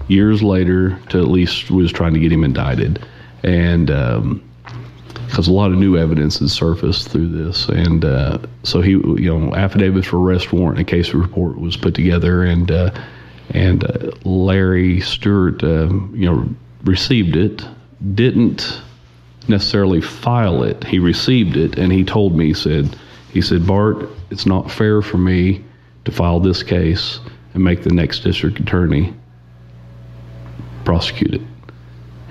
years later to at least was trying to get him indicted, and because a lot of new evidence has surfaced through this, and uh, so he, you know, affidavit for arrest warrant and case report was put together, and uh, and uh, Larry Stewart, uh, you know, received it, didn't necessarily file it. He received it, and he told me, he said, he said, Bart, it's not fair for me to file this case and make the next district attorney prosecute it.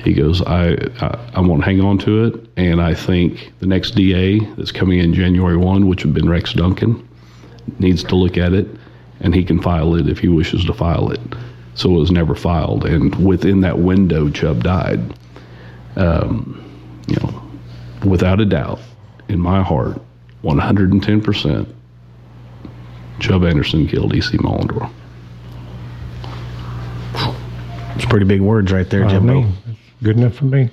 He goes, I, I, I want hang on to it, and I think the next DA that's coming in January 1, which would have been Rex Duncan, needs to look at it, and he can file it if he wishes to file it. So it was never filed, and within that window, Chubb died. Um, you know, without a doubt, in my heart, 110%, Chubb Anderson killed E.C. Mullendore.
It's pretty big words right there,
I
Jimbo.
good enough for me.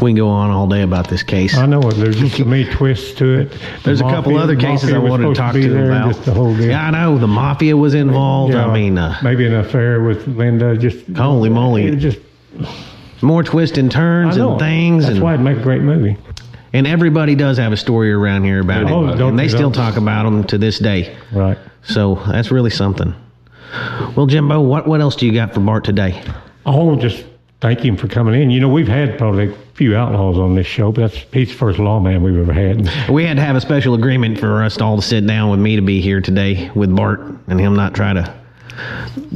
We can go on all day about this case.
I know it. There's just so many twists to it. The
There's a couple other cases I
mafia
wanted to talk to you about.
Just the whole deal.
Yeah, I know the mafia was involved.
Yeah, I
mean, uh,
maybe an affair with Linda. Just
Holy moly.
Just
more twists and turns and things,
That's
and,
why it'd make a great movie.
and everybody does have a story around here about
Oh,
it,
don't
and they still talk about them to this day.
Right.
So that's really something. Well, Jimbo, what what else do you got for Bart today?
Oh, just thank him for coming in. You know, we've had probably a few outlaws on this show, but that's he's the first lawman we've ever had.
We had to have a special agreement for us all to sit down with me to be here today with Bart and him not try to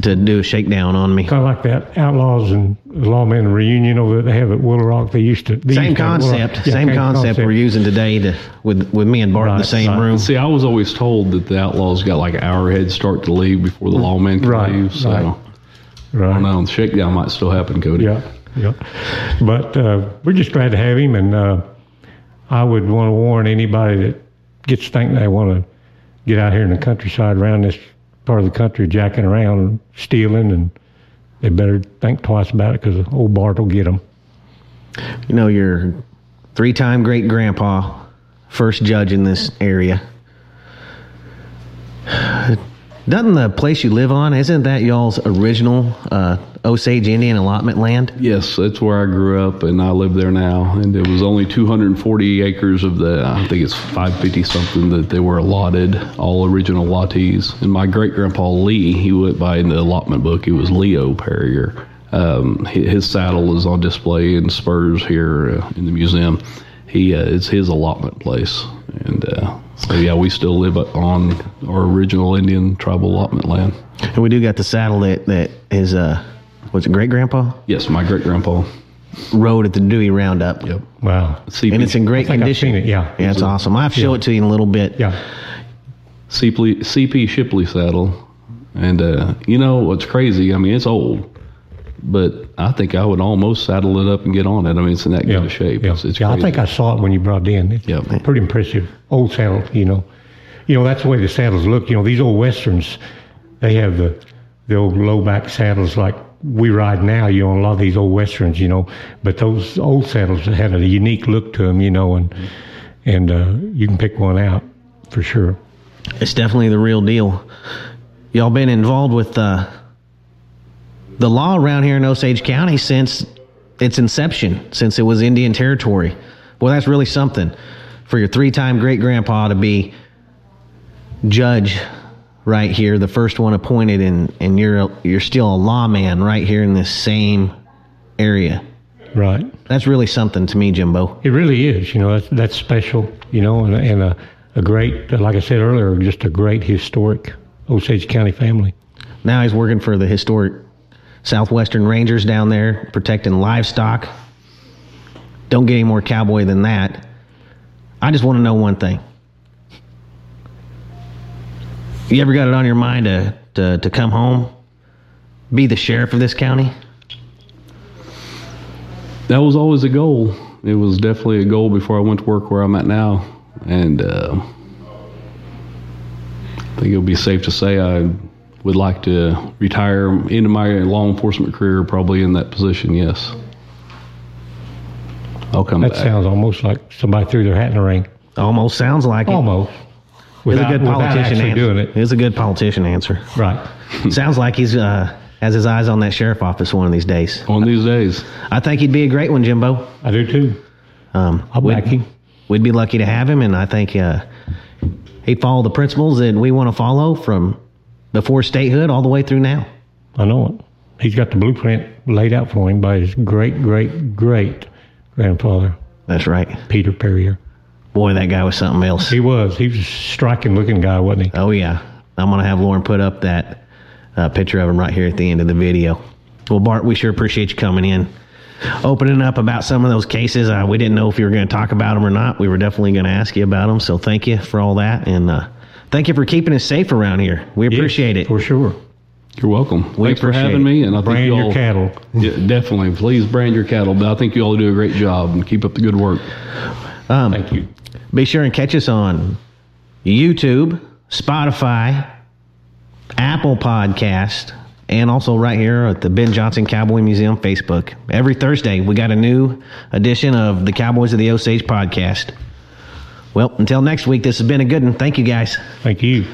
to do a shakedown on me.
Kind of like that outlaws and lawmen reunion over that they have at Willow Rock. They used to. they
Same
used to
concept,
Yeah,
same concept we're using today to with with me and Bart in the same
right.
room.
See, I was always told that the outlaws got like an hour head start to leave before the lawman could
Right,
leave. So
right.
I
Right.
don't know. The shakedown might still happen, Cody.
Yeah, yeah. But uh, we're just glad to have him, and uh, I would want to warn anybody that gets thinking they want to get out here in the countryside around this part of the country, jacking around, and stealing, and they better think twice about it because old Bart will get them.
You know, your three-time great grandpa, first judge in this area. Doesn't the place you live on, isn't that y'all's original uh, Osage Indian allotment land?
Yes, that's where I grew up, and I live there now. And it was only 240 acres of the, I think it's 550 something that they were allotted, all original allottees. And my great grandpa Lee, he went by in the allotment book, he was Leo Perrier. Um, his saddle is on display in Spurs here uh, in the museum. He uh, it's his allotment place, and uh, so yeah, we still live on our original Indian tribal allotment land.
And we do got the saddle that that is uh, was it great grandpa
Yes, my great grandpa.
rode at the Dewey Roundup.
Yep.
Wow.
CP,
And it's in great
I think I've
condition.
it, yeah.
yeah, it's awesome. I have to show
Yeah.
it to you in a little bit.
Yeah.
CP, CP Shipley saddle. And, uh, you know, what's crazy? I mean, it's old, but I think I would almost saddle it up and get on it. I mean, it's in that
Yeah.
good of shape.
Yeah.
It's, it's
yeah I think I saw it when you brought it in. It's
Yeah.
pretty impressive. Old saddle, you know. You know, that's the way the saddles look. You know, these old westerns, they have the the old low back saddles like we ride now, you know, a lot of these old westerns, you know. But those old saddles had a unique look to them, you know, and and uh, you can pick one out for sure.
It's definitely the real deal. Y'all been involved with uh, the law around here in Osage County since its inception, since it was Indian territory. Well, that's really something for your three-time great grandpa to be judge right here, the first one appointed, and and you're you're still a lawman right here in this same area.
Right.
That's really something to me, Jimbo.
It really is. You know, that's that's special. You know, and, and a, a great, like I said earlier, just a great historic Osage County family.
Now he's working for the historic Southwestern Rangers down there, protecting livestock. Don't get any more cowboy than that. I just want to know one thing. You ever got it on your mind to, to, to come home, be the sheriff of this county?
that was always a goal. It was definitely a goal before I went to work where I'm at now. And uh, I think it would be safe to say I would like to retire into my law enforcement career, probably in that position, yes. I'll come
That
back.
sounds almost like somebody threw their hat in the ring.
Almost sounds like it.
Almost.
He's
Without,
a good politician
actually
answer.
doing it.
He's a good politician answer.
Right.
Sounds like he's uh, has his eyes on that sheriff office one of these days.
One of these days.
I think he'd be a great one, Jimbo.
I do too.
Um,
I'll
we'd,
back him.
we'd be lucky to have him, and I think uh, he'd follow the principles that we want to follow from before statehood all the way through now.
I know it. He's got the blueprint laid out for him by his great, great, great grandfather,
That's right.
Peter Perrier.
Boy, that guy was something else.
He was. He was a striking looking guy, wasn't he?
Oh yeah, I'm gonna have Lauren put up that uh, picture of him right here at the end of the video. Well, Bart, we sure appreciate you coming in, opening up about some of those cases. Uh, we didn't know if you were going to talk about them or not. We were definitely going to ask you about them. So thank you for all that, and uh, thank you for keeping us safe around here. We appreciate it.
For sure.
You're welcome. Thanks for having
it.
me. And I think
Brand
you
your
all,
cattle.
Yeah, definitely. Please brand your cattle. But I think you all do a great job and keep up the good work.
Um, thank you.
Be sure and catch us on YouTube, Spotify, Apple Podcast, and also right here at the Ben Johnson Cowboy Museum Facebook. Every Thursday, we got a new edition of the Cowboys of the Osage podcast. Well, until next week, this has been a good one. Thank you, guys.
Thank you.